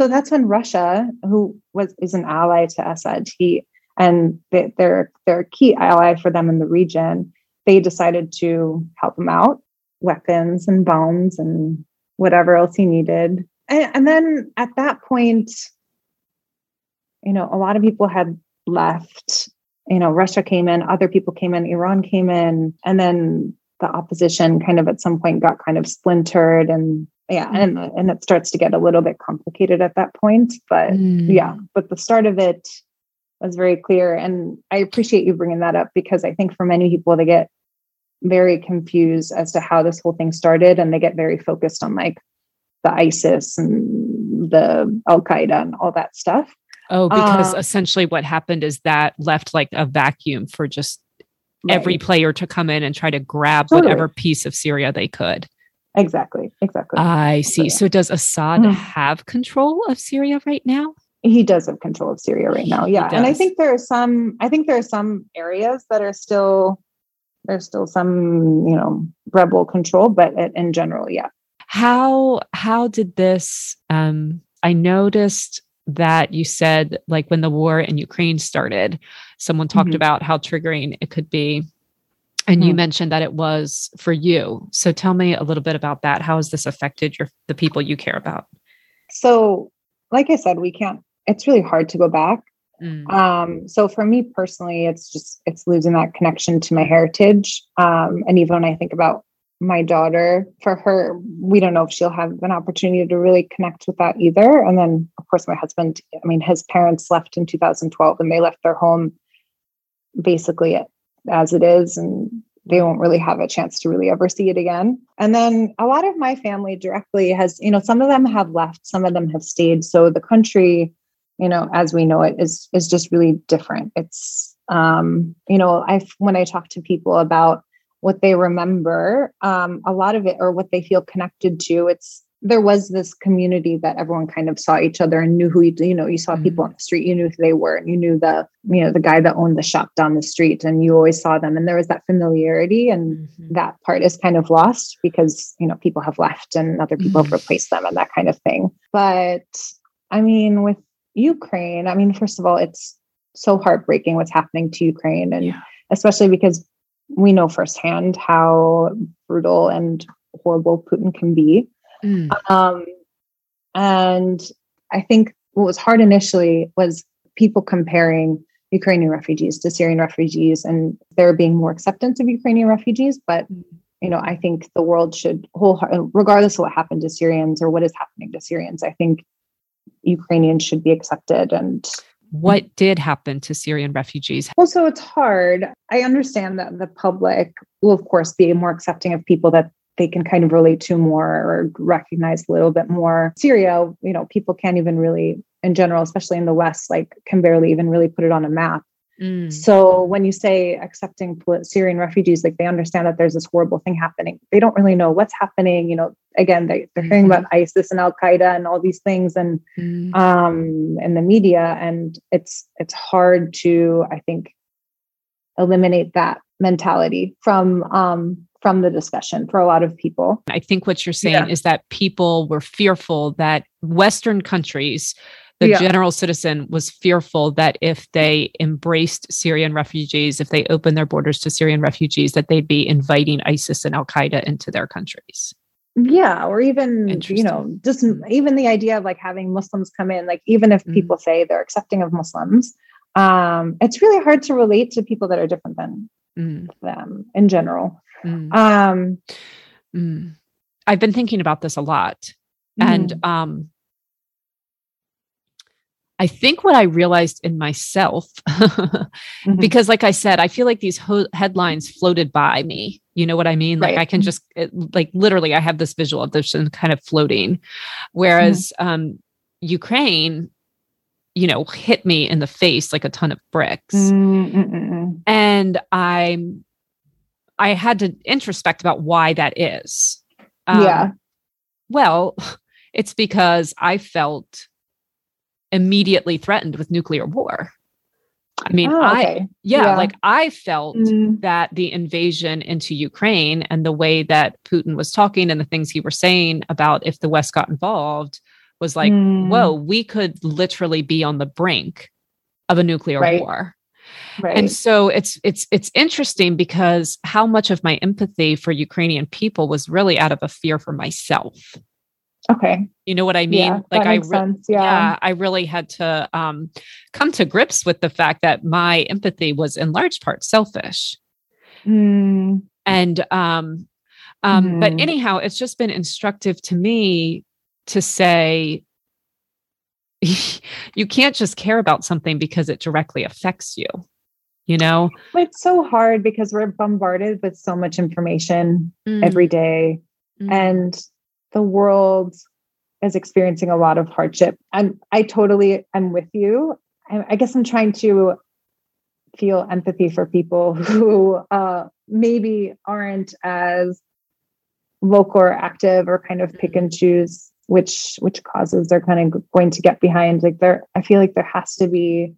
so that's when Russia, who was, is an ally to Assad, he, and they, they're, they're a key ally for them in the region. They decided to help him out, weapons and bombs and whatever else he needed. And, and then at that point, you know, a lot of people had left. You know, Russia came in, other people came in, Iran came in, and then the opposition kind of at some point got kind of splintered and yeah and and it starts to get a little bit complicated at that point but mm. yeah but the start of it was very clear and i appreciate you bringing that up because i think for many people they get very confused as to how this whole thing started and they get very focused on like the ISIS and the Al Qaeda and all that stuff. Oh, because um, essentially what happened is that left like a vacuum for just right. every player to come in and try to grab totally. whatever piece of Syria they could. Exactly. Exactly. I see. So, so does Assad mm-hmm. have control of Syria right now? He does have control of Syria right now. Yeah. And I think there are some I think there are some areas that are still there's still some you know rebel control but in general yeah. How how did this um i noticed that you said like when the war in ukraine started someone talked mm-hmm. about how triggering it could be and mm-hmm. you mentioned that it was for you. So tell me a little bit about that. How has this affected your the people you care about? So like i said we can't it's really hard to go back Mm. Um, so for me personally, it's just it's losing that connection to my heritage. Um, and even when I think about my daughter, for her, we don't know if she'll have an opportunity to really connect with that either. And then of course my husband, I mean, his parents left in 2012 and they left their home basically as it is and they won't really have a chance to really ever see it again. And then a lot of my family directly has, you know, some of them have left, some of them have stayed. So the country you know as we know it is is just really different it's um you know i when i talk to people about what they remember um a lot of it or what they feel connected to it's there was this community that everyone kind of saw each other and knew who you, you know you saw mm-hmm. people on the street you knew who they were and you knew the you know the guy that owned the shop down the street and you always saw them and there was that familiarity and mm-hmm. that part is kind of lost because you know people have left and other people mm-hmm. have replaced them and that kind of thing but i mean with Ukraine, I mean, first of all, it's so heartbreaking what's happening to Ukraine, and yeah. especially because we know firsthand how brutal and horrible Putin can be. Mm. Um, and I think what was hard initially was people comparing Ukrainian refugees, to Syrian refugees, and there being more acceptance of Ukrainian refugees. But you know, I think the world should whole, regardless of what happened to Syrians or what is happening to Syrians, I think Ukrainians should be accepted and what did happen to Syrian refugees? Well, so it's hard. I understand that the public will, of course, be more accepting of people that they can kind of relate to more or recognize a little bit more. Syria, you know, people can't even really, in general, especially in the West, like can barely even really put it on a map. Mm. So when you say accepting Syrian refugees, like they understand that there's this horrible thing happening. They don't really know what's happening. You know, again, they, are hearing about mm-hmm. ISIS and Al Qaeda and all these things, and mm. um, in the media, and it's it's hard to, I think, eliminate that mentality from um, from the discussion for a lot of people. I think what you're saying yeah. is that people were fearful that Western countries the yeah. general citizen was fearful that if they embraced Syrian refugees, if they opened their borders to Syrian refugees, that they'd be inviting ISIS and Al Qaeda into their countries. Yeah, or even you know, just even the idea of like having Muslims come in, like even if mm. people say they're accepting of Muslims, um, it's really hard to relate to people that are different than mm. them in general. Mm. Um, mm. I've been thinking about this a lot, and mm. um, I think what I realized in myself, mm-hmm. because like I said, I feel like these ho- headlines floated by me. You know what I mean? Like. I can just, it, like literally, I have this visual of this kind of floating. Whereas mm-hmm. um, Ukraine, you know, hit me in the face like a ton of bricks. Mm-mm-mm. And I'm, I had to introspect about why that is. Um, yeah. Well, it's because I felt immediately threatened with nuclear war. I mean, oh, okay. I yeah, yeah, like I felt mm. that the invasion into Ukraine and the way that Putin was talking and the things he was saying about if the West got involved was like, mm. whoa, we could literally be on the brink of a nuclear right. war. Right. And so it's it's it's interesting because how much of my empathy for Ukrainian people was really out of a fear for myself. Okay. You know what I mean? Yeah, like I re- yeah. yeah, I really had to um come to grips with the fact that my empathy was in large part selfish. Mm. And um um mm. but anyhow, it's just been instructive to me to say you can't just care about something because it directly affects you. You know? It's so hard because we're bombarded with so much information mm. every day. Mm. And the world is experiencing a lot of hardship. And I totally am with you. I, I guess I'm trying to feel empathy for people who uh, maybe aren't as local or active or kind of pick and choose which which causes they're kind of going to get behind like there i feel like there has to be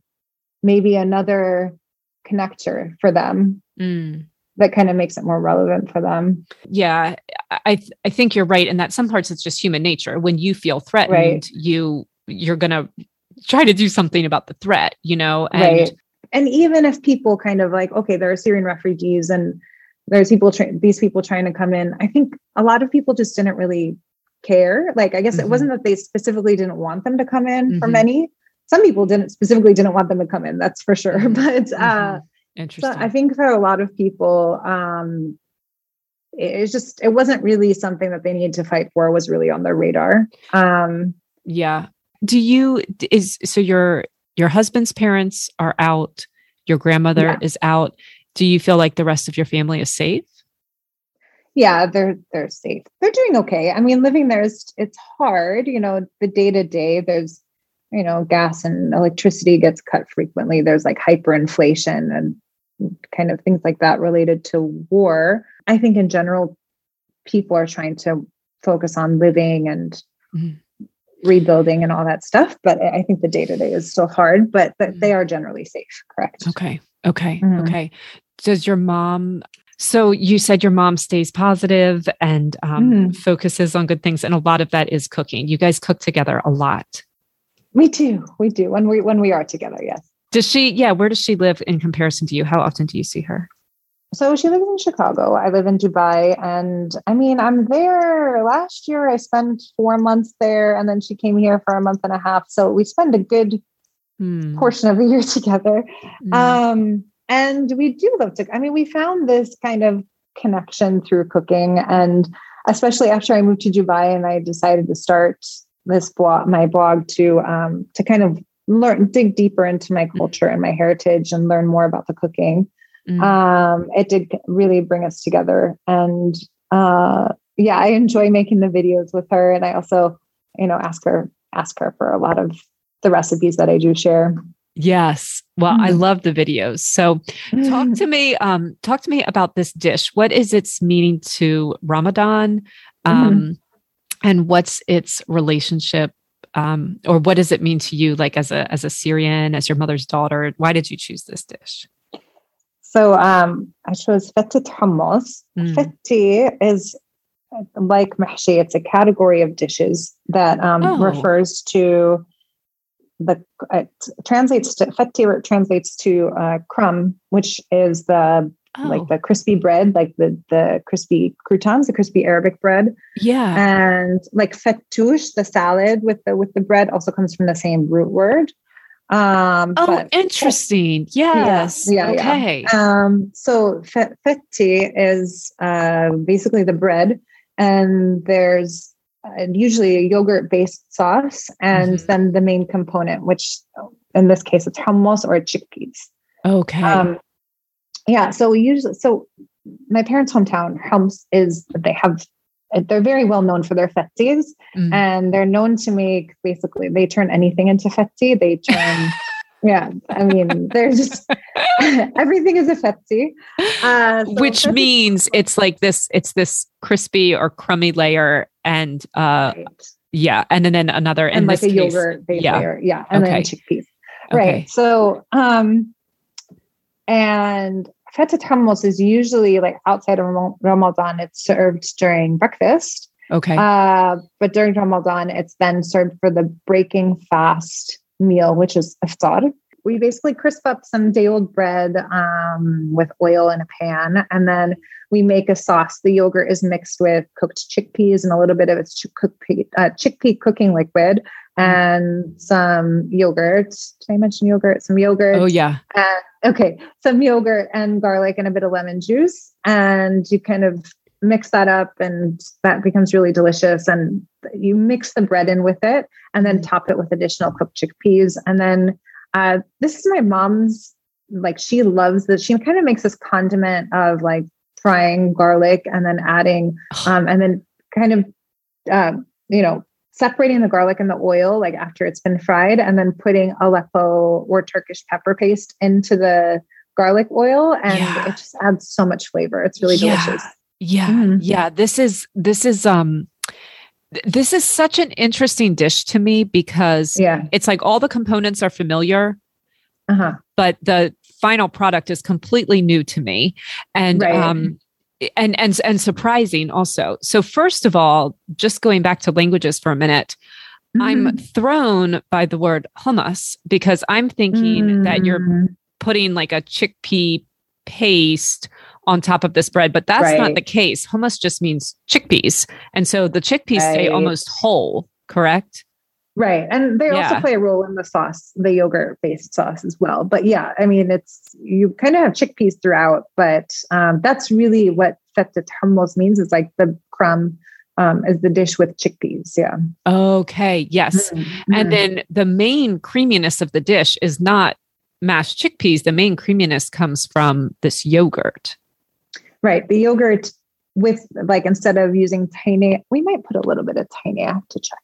maybe another connector for them mm that kind of makes it more relevant for them. Yeah, I th- I think you're right in that some parts it's just human nature. When you feel threatened, right. you you're gonna try to do something about the threat, you know. And right. And even if people kind of like, okay, there are Syrian refugees and there's people tra- these people trying to come in. I think a lot of people just didn't really care. Like I guess mm-hmm. it wasn't that they specifically didn't want them to come in mm-hmm. for many. Some people didn't specifically didn't want them to come in, that's for sure. But uh mm-hmm. Interesting. So I think for a lot of people, um, it's just it wasn't really something that they needed to fight for. Was really on their radar. Um, yeah. Do you is so your your husband's parents are out, your grandmother yeah. is out. Do you feel like the rest of your family is safe? Yeah, they're they're safe. They're doing okay. I mean, living there is it's hard. You know, the day to day. There's you know, gas and electricity gets cut frequently. There's like hyperinflation and kind of things like that related to war. I think in general, people are trying to focus on living and mm-hmm. rebuilding and all that stuff. But I think the day to day is still hard, but, but they are generally safe. Correct. Okay. Okay. Mm-hmm. Okay. Does your mom so you said your mom stays positive and um, mm. focuses on good things, and a lot of that is cooking. You guys cook together a lot. We do. We do when we when we are together. Yes. Does she? Yeah. Where does she live in comparison to you? How often do you see her? So she lives in Chicago. I live in Dubai, and I mean, I'm there. Last year, I spent four months there, and then she came here for a month and a half. So we spend a good mm. portion of the year together. Mm. Um, and we do love to, I mean, we found this kind of connection through cooking. And especially after I moved to Dubai and I decided to start this blog, my blog to, um, to kind of learn, dig deeper into my mm. culture and my heritage and learn more about the cooking. Mm. Um, it did really bring us together. And uh, yeah, I enjoy making the videos with her. And I also, you know, ask her, ask her for a lot of the recipes that I do share. Yes. Well, mm. I love the videos. So talk to me, um, talk to me about this dish. What is its meaning to Ramadan? Um, mm. and what's its relationship um, or what does it mean to you like as a as a Syrian, as your mother's daughter? Why did you choose this dish? So um, I chose fatteh hummus. Mm. Fatteh is like mahshi. It's a category of dishes that um, oh. refers to the it translates to fatteh translates to uh, crumb, which is the oh. like the crispy bread, like the the crispy croutons, the crispy Arabic bread. Yeah, and like fattoush, the salad with the with the bread, also comes from the same root word. Um, oh, but, interesting. Yes. Yeah. yeah okay. Yeah. Um, so fatteh is uh, basically the bread, and there's uh, usually a yogurt based sauce, and mm-hmm. then the main component, which in this case it's hummus or chickpeas. Okay. Um, yeah. So we usually so my parents' hometown, Homs, is they have they're very well known for their fattehs mm. and they're known to make basically they turn anything into fatteh they turn yeah i mean there's just everything is a fatteh uh, so which means it's like this it's this crispy or crummy layer and uh right. yeah and then, then another and like a case, yogurt yeah. layer yeah and okay. then chickpeas right okay. so um and fatteh hummus is usually like outside of Ramadan, it's served during breakfast. Okay. Uh, but during Ramadan, it's then served for the breaking fast meal, which is iftar. We basically crisp up some day old bread um, with oil in a pan, and then we make a sauce. The yogurt is mixed with cooked chickpeas and a little bit of its chickpea, uh, chickpea cooking liquid and some yogurt. Did I mention yogurt? Some yogurt. Oh, yeah. Okay. Some yogurt and garlic and a bit of lemon juice. And you kind of mix that up and that becomes really delicious. And you mix the bread in with it and then top it with additional cooked chickpeas. And then uh, this is my mom's, like, she loves this. She kind of makes this condiment of like frying garlic and then adding, um, and then kind of, uh, you know, separating the garlic and the oil like after it's been fried and then putting Aleppo or Turkish pepper paste into the garlic oil and yeah. it just adds so much flavor. It's really yeah. delicious. Yeah. Mm-hmm. Yeah, this is this is um this is such an interesting dish to me because yeah. it's like all the components are familiar. Uh-huh. But the final product is completely new to me. And right. um and and and surprising also. So first of all, just going back to languages for a minute, mm-hmm. I'm thrown by the word hummus because I'm thinking mm-hmm. that you're mm. putting like a chickpea paste on top of this bread, but that's right. not the case. Hummus just means chickpeas. And so the chickpeas right. stay almost whole, correct? Right. And they yeah. also play a role in the sauce, the yogurt based sauce as well. But yeah, I mean, it's, you kind of have chickpeas throughout, but um, that's really what fatteh hummus means is like the crumb um, is the dish with chickpeas. Yeah. Okay. Yes. Mm-hmm. And then the main creaminess of the dish is not mashed chickpeas. The main creaminess comes from this yogurt. Right. The yogurt with like, instead of using tahini, we might put a little bit of. I have to check.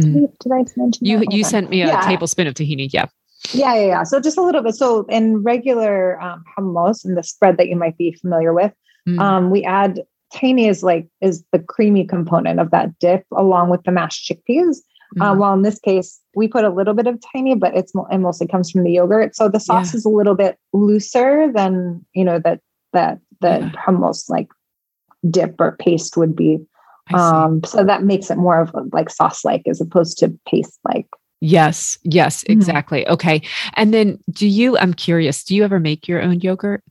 Mm. Did I mention you? You sent me a yeah. tablespoon of tahini. Yeah. Yeah, yeah, yeah. So just a little bit. So in regular um, hummus and the spread that you might be familiar with, mm. um, we add tahini is like is the creamy component of that dip along with the mashed chickpeas. Mm. Uh, while in this case, we put a little bit of tahini, but it's it mostly comes from the yogurt. So the sauce yeah. is a little bit looser than you know that that the yeah. hummus like dip or paste would be. Um, so that makes it more of like sauce like as opposed to paste like. Yes, yes, mm-hmm. exactly. Mm-hmm. Okay. And then do you, I'm curious, do you ever make your own yogurt?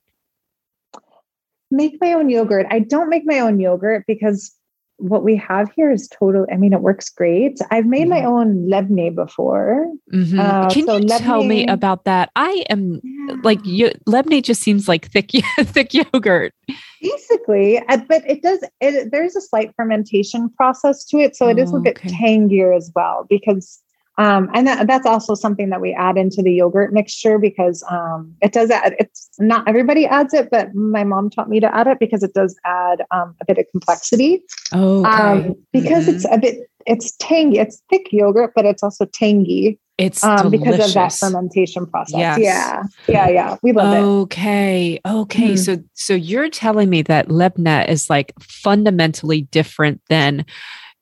Make my own yogurt. I don't make my own yogurt because what we have here is total. I mean, it works great. I've made mm-hmm. my own lebne before. Mm-hmm. Uh, Can so you lebne, tell me about that? I am yeah. like you, lebne just seems like thick, thick yogurt. Basically, uh, but it does. It, there's a slight fermentation process to it, so it is a bit okay. tangier as well because um, and that, that's also something that we add into the yogurt mixture because um, it does add, it's not everybody adds it, but my mom taught me to add it because it does add um, a bit of complexity. Oh, okay. Um, because mm-hmm. it's a bit, it's tangy, it's thick yogurt, but it's also tangy. It's um, because of that fermentation process. Yes. Yeah. Yeah. Yeah. We love okay. it. Okay. Okay. Mm-hmm. So, so you're telling me that lebne is like fundamentally different than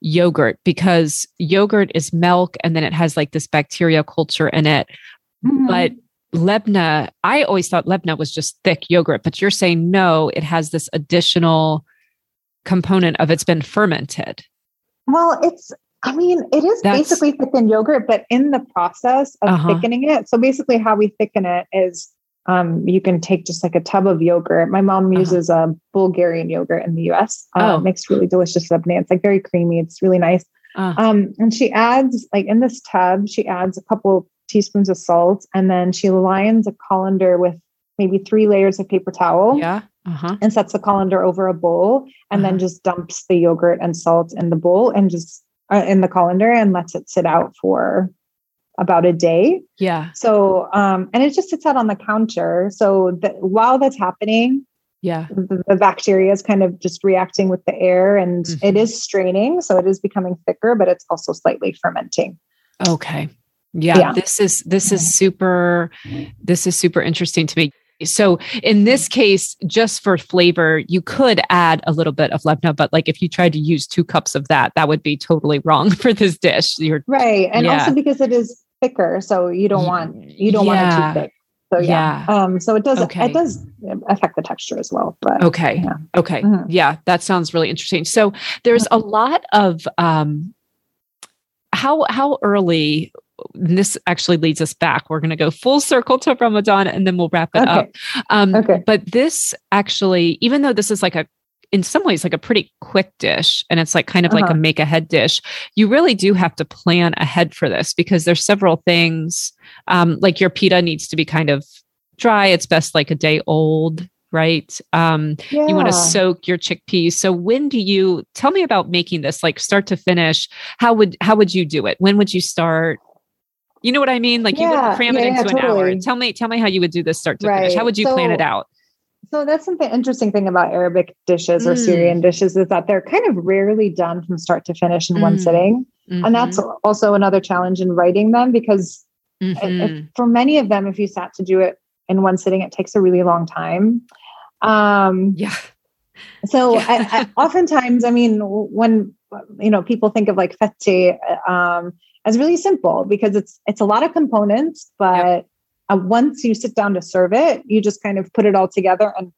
yogurt because yogurt is milk and then it has like this bacteria culture in it. Mm-hmm. But Lebna, I always thought Lebna was just thick yogurt, but you're saying no, it has this additional component of it's been fermented. Well, it's I mean, it is That's, basically thickened yogurt, but in the process of uh-huh. thickening it. So basically, how we thicken it is um, you can take just like a tub of yogurt. My mom uh-huh. uses a Bulgarian yogurt in the US. Uh, oh. makes really delicious lebne. It's like very creamy. It's really nice. Uh. Um, and she adds like in this tub, she adds a couple teaspoons of salt, and then she lines a colander with maybe three layers of paper towel. Yeah. Uh-huh. And sets the colander over a bowl, and uh-huh. then just dumps the yogurt and salt in the bowl, and just uh, in the colander, and lets it sit out for about a day. Yeah. So, um, and it just sits out on the counter. So that while that's happening, yeah, the, the, bacteria is kind of just reacting with the air and mm-hmm. it is straining. So it is becoming thicker, but it's also slightly fermenting. Okay. Yeah, yeah. This is, this is super, this is super interesting to me. So in this case, just for flavor, you could add a little bit of lebna, but like if you tried to use two cups of that, that would be totally wrong for this dish. You're right. And yeah. also because it is thicker, so you don't want you don't yeah. want it too thick. So yeah. yeah. Um, so it does okay. it does affect the texture as well. But okay. Yeah. Okay. Mm-hmm. Yeah, that sounds really interesting. So there's a lot of um how how early this actually leads us back. We're going to go full circle to Ramadan and then we'll wrap it okay. up. Um, okay. But this actually, even though this is like a in some ways like a pretty quick dish and it's like kind of uh-huh. like a uh-huh. make ahead dish you really do have to plan ahead for this because there's several things um, like your pita needs to be kind of dry it's best like a day old right um, yeah. you want to soak your chickpeas so when do you tell me about making this like start to finish how would how would you do it when would you start you know what I mean? Like yeah, you would cram yeah, it into an hour. Tell me, tell me how you would do this start to right. finish. How would you so, plan it out? So that's something interesting thing about Arabic dishes or mm. Syrian dishes is that they're kind of rarely done from start to finish in mm. one sitting. Mm-hmm. And that's also another challenge in writing them because mm-hmm. if, for many of them, if you sat to do it in one sitting, it takes a really long time. Um, yeah. So I, I, oftentimes, I mean, when you know people think of like fatteh um, as really simple because it's it's a lot of components, but yep uh, once you sit down to serve it, you just kind of put it all together and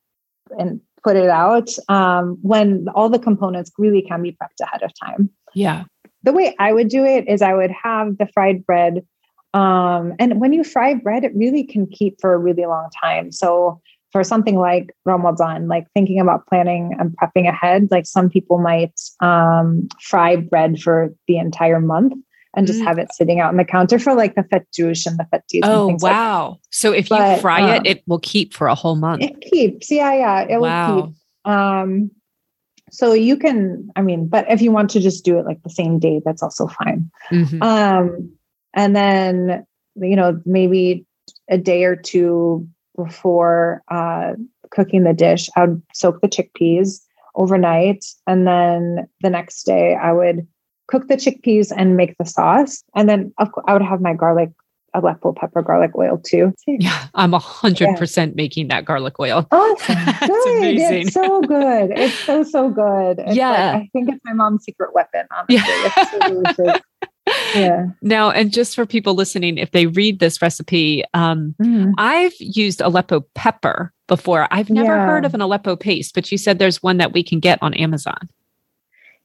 and put it out. Um, when all the components really can be prepped ahead of time. Yeah. The way I would do it is I would have the fried bread. Um, and when you fry bread, it really can keep for a really long time. So for something like Ramadan, like thinking about planning and prepping ahead, like some people might um, fry bread for the entire month and just mm. have it sitting out on the counter for like the fattoush and the fettush. Oh, wow. Like so if but, you fry um, it, it will keep for a whole month. It keeps. Yeah. Yeah. It wow. will keep. Um, so you can, I mean, but if you want to just do it like the same day, that's also fine. Mm-hmm. Um, and then, you know, maybe a day or two before uh, cooking the dish, I would soak the chickpeas overnight. And then the next day, I would cook the chickpeas and make the sauce. And then of course, I would have my garlic, Aleppo pepper garlic oil too. Yeah, I'm a hundred percent making that garlic oil. Awesome. good. It's so good. It's so so good. It's yeah. Like, I think it's my mom's secret weapon, honestly. Yeah. So yeah. Now, and just for people listening, if they read this recipe, um, mm. I've used Aleppo pepper before. I've never yeah. heard of an Aleppo paste, but you said there's one that we can get on Amazon.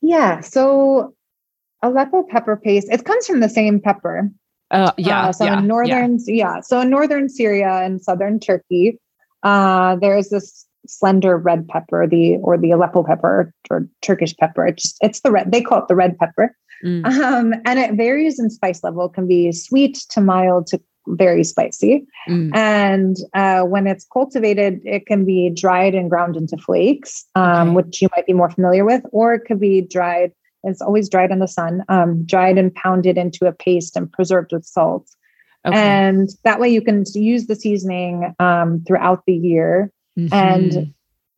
Yeah. So Aleppo pepper paste. It comes from the same pepper. Uh, yeah. Uh, so yeah, in northern, yeah. yeah. So in northern Syria and southern Turkey, uh, there's this slender red pepper, the or the Aleppo pepper or Turkish pepper. It's just, it's the red. They call it the red pepper, mm. um, and it varies in spice level. It can be sweet to mild to very spicy. Mm. And uh, when it's cultivated, it can be dried and ground into flakes, um, okay. which you might be more familiar with, or it could be dried. It's always dried in the sun, um, dried and pounded into a paste and preserved with salt. Okay. And that way you can use the seasoning um, throughout the year. Mm-hmm. And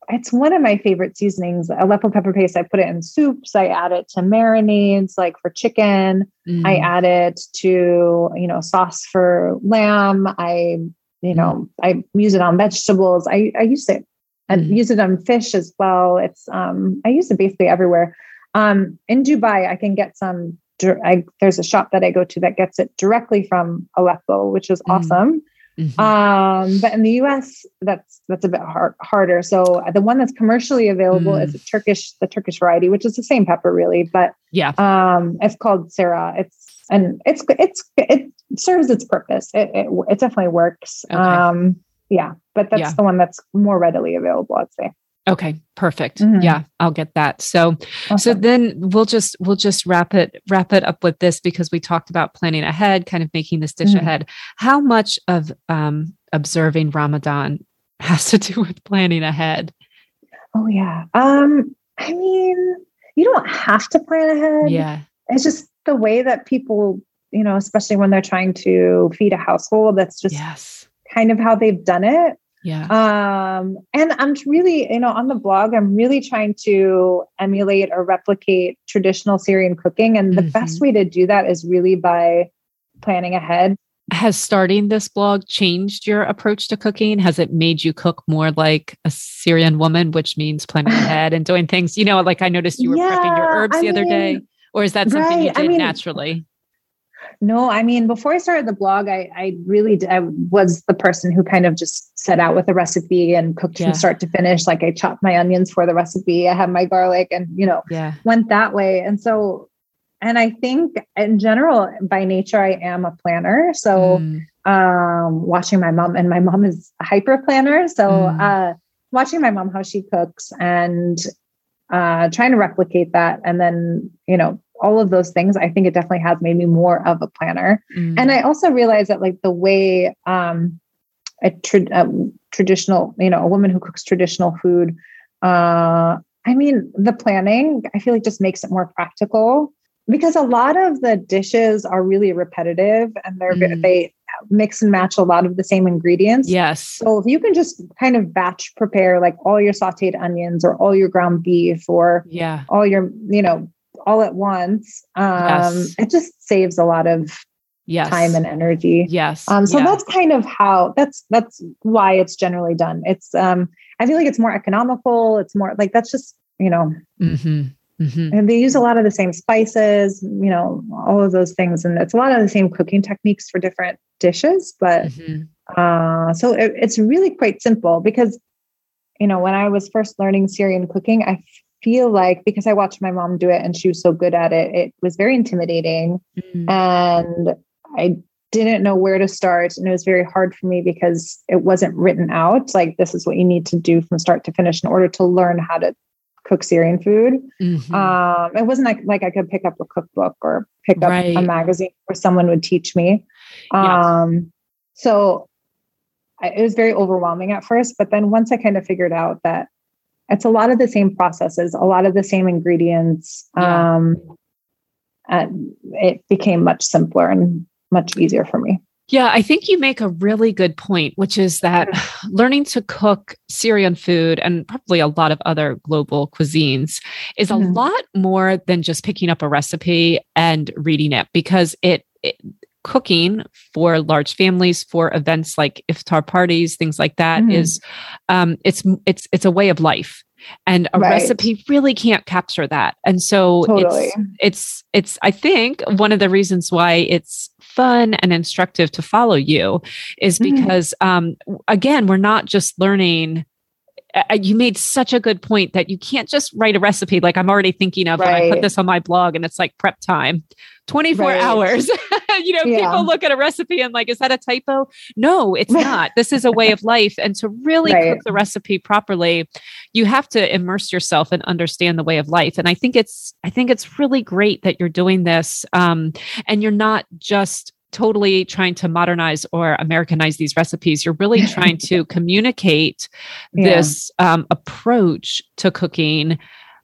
it's one of my favorite seasonings. Aleppo pepper paste, I put it in soups. I add it to marinades, like for chicken. Mm. I add it to, you know, sauce for lamb. I, you know. I use it on vegetables. I, I use it and mm. use it on fish as well. It's, um, I use it basically everywhere. Um, in Dubai, I can get some I, there's a shop that I go to that gets it directly from Aleppo, which is mm. awesome. Mm-hmm. Um, but in the US, that's that's a bit hard, harder. So the one that's commercially available mm. is a Turkish, the Turkish variety, which is the same pepper, really. But yeah, um, it's called Sarah. It's and it's it's it serves its purpose. It it, it definitely works. Okay. Um, yeah, but that's yeah. the one that's more readily available, I'd say. Okay, perfect. Mm-hmm. Yeah, I'll get that. So awesome. so then we'll just we'll just wrap it wrap it up with this because we talked about planning ahead, kind of making this dish mm-hmm. ahead. How much of um observing Ramadan has to do with planning ahead? Oh yeah. Um I mean, you don't have to plan ahead. Yeah. It's just the way that people, you know, especially when they're trying to feed a household, that's just yes. kind of how they've done it. Yeah. Um, and I'm really, you know, on the blog, I'm really trying to emulate or replicate traditional Syrian cooking. And the mm-hmm. best way to do that is really by planning ahead. Has starting this blog changed your approach to cooking? Has it made you cook more like a Syrian woman, which means planning ahead and doing things? You know, like I noticed you were yeah, prepping your herbs I the mean, other day. Or is that something right, you did I mean, naturally? No, I mean, before I started the blog, I, I really did, I was the person who kind of just set out with a recipe and cooked yeah. from start to finish. Like I chopped my onions for the recipe, I had my garlic, and you know, yeah. went that way. And so, and I think in general, by nature, I am a planner. So, mm. um, watching my mom, and my mom is a hyper planner. So, mm. uh, watching my mom how she cooks and uh, trying to replicate that, and then you know all of those things, I think it definitely has made me more of a planner. Mm. And I also realized that like the way um, a, tra- a, traditional, you know, a woman who cooks traditional food, uh, I mean, the planning, I feel like just makes it more practical because a lot of the dishes are really repetitive and they're mm. they mix and match a lot of the same ingredients. Yes. So if you can just kind of batch prepare like all your sauteed onions or all your ground beef or yeah, all your, you know, all at once, um, yes. it just saves a lot of yes. time and energy. Yes. Um, so yeah. that's kind of how that's that's why it's generally done. It's um, I feel like it's more economical. It's more like that's just you know. Mm-hmm. Mm-hmm. And they use a lot of the same spices, you know, all of those things, and it's a lot of the same cooking techniques for different dishes. But mm-hmm. uh, so it, it's really quite simple because, you know, when I was first learning Syrian cooking, I feel like because I watched my mom do it and she was so good at it, it was very intimidating. Mm-hmm. And I didn't know where to start. And it was very hard for me because it wasn't written out. Like, this is what you need to do from start to finish in order to learn how to cook Syrian food. Mm-hmm. Um, it wasn't like, like I could pick up a cookbook or pick up right. a magazine where someone would teach me. Um, So I, it was very overwhelming at first. But then once I kind of figured out that it's a lot of the same processes, a lot of the same ingredients. Yeah. Um, and it became much simpler and much easier for me. Yeah, I think you make a really good point, which is that learning to cook Syrian food and probably a lot of other global cuisines is mm-hmm. a lot more than just picking up a recipe and reading it because it, it cooking for large families for events like iftar parties things like that mm-hmm. is um, it's it's it's a way of life and a right. recipe really can't capture that and so totally. it's it's it's i think one of the reasons why it's fun and instructive to follow you is mm-hmm. because mm-hmm. um, again we're not just learning you made such a good point that you can't just write a recipe like I'm already thinking of right. I put this on my blog and it's like prep time 24 right. hours. you know, yeah. people look at a recipe and like, is that a typo? No, it's not. this is a way of life. And to really right. cook the recipe properly, you have to immerse yourself and understand the way of life. And I think it's, I think it's really great that you're doing this. Um, and you're not just totally trying to modernize or Americanize these recipes. You're really trying to communicate yeah. this um, approach to cooking.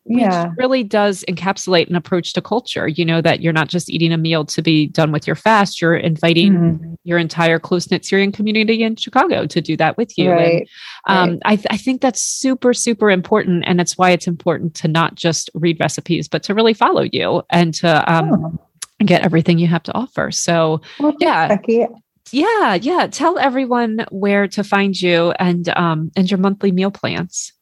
Which yeah. really does encapsulate an approach to culture. You know, that you're not just eating a meal to be done with your fast, you're inviting mm-hmm. your entire close knit Syrian community in Chicago to do that with you. Right. And um, right. I, th- I think that's super, super important. And that's why it's important to not just read recipes, but to really follow you and to um, oh get everything you have to offer. So, well, yeah. Becky. Yeah, yeah. Tell everyone where to find you and um and your monthly meal plans.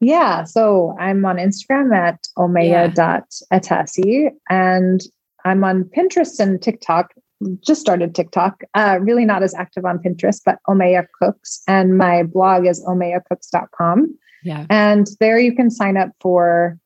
Yeah, so I'm on Instagram at omayah.atassi and I'm on Pinterest and TikTok. Just started TikTok. Uh, really not as active on Pinterest, but Omayah Cooks. And my blog is omayahcooks.com. Yeah. And there you can sign up for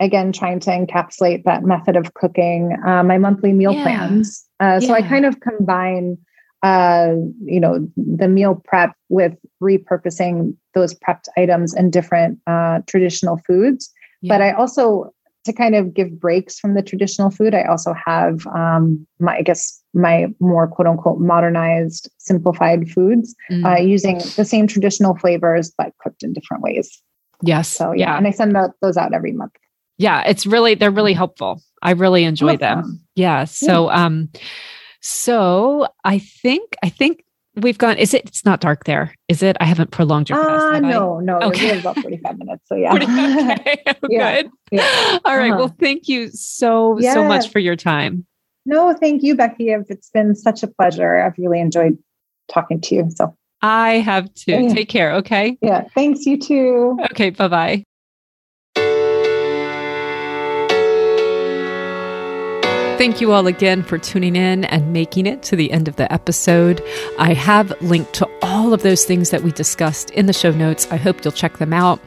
again trying to encapsulate that method of cooking uh, my monthly meal yeah. plans uh, so yeah. i kind of combine uh, you know the meal prep with repurposing those prepped items and different uh, traditional foods yeah. but i also to kind of give breaks from the traditional food i also have um, my i guess my more quote unquote modernized simplified foods mm. Uh, using the same traditional flavors but cooked in different ways Yes. So yeah, yeah. and I send those out every month yeah, it's really they're really helpful. I really enjoy them. Yeah. So yeah. um so I think I think we've gone is it it's not dark there is it i haven't prolonged your fast uh, no I? no okay. about 45 minutes so yeah okay. yeah. good yeah. all right. uh-huh. well thank you so yes. so much for your time no thank you becky it's been such a pleasure i've really enjoyed talking to you so i have to yeah. take care okay yeah thanks you too okay bye-bye Thank you all again for tuning in and making it to the end of the episode. I have linked to all of those things that we discussed in the show notes. I hope you'll check them out.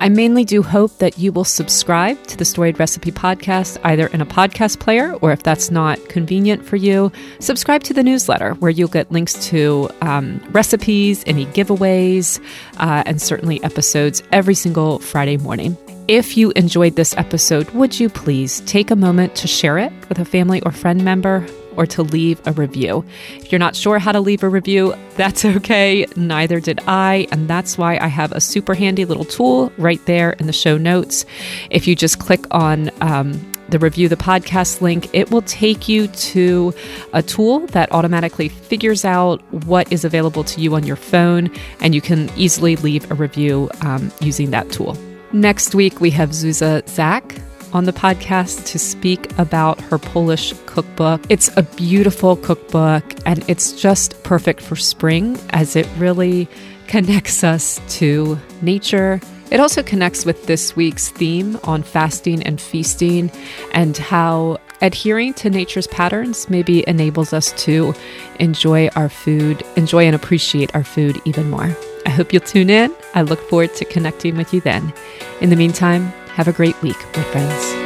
I mainly do hope that you will subscribe to the Storied Recipe podcast, either in a podcast player or if that's not convenient for you, subscribe to the newsletter where you'll get links to um, recipes, any giveaways, uh, and certainly episodes every single Friday morning. If you enjoyed this episode, would you please take a moment to share it with a family or friend member or to leave a review? If you're not sure how to leave a review, that's okay. Neither did I. And that's why I have a super handy little tool right there in the show notes. If you just click on, um, the review the podcast link, it will take you to a tool that automatically figures out what is available to you on your phone, and you can easily leave a review um, using that tool. Next week, we have Zuza Zak on the podcast to speak about her Polish cookbook. It's a beautiful cookbook and it's just perfect for spring as it really connects us to nature. It also connects with this week's theme on fasting and feasting and how adhering to nature's patterns maybe enables us to enjoy our food, enjoy and appreciate our food even more. I hope you'll tune in. I look forward to connecting with you then. In the meantime, have a great week, my friends.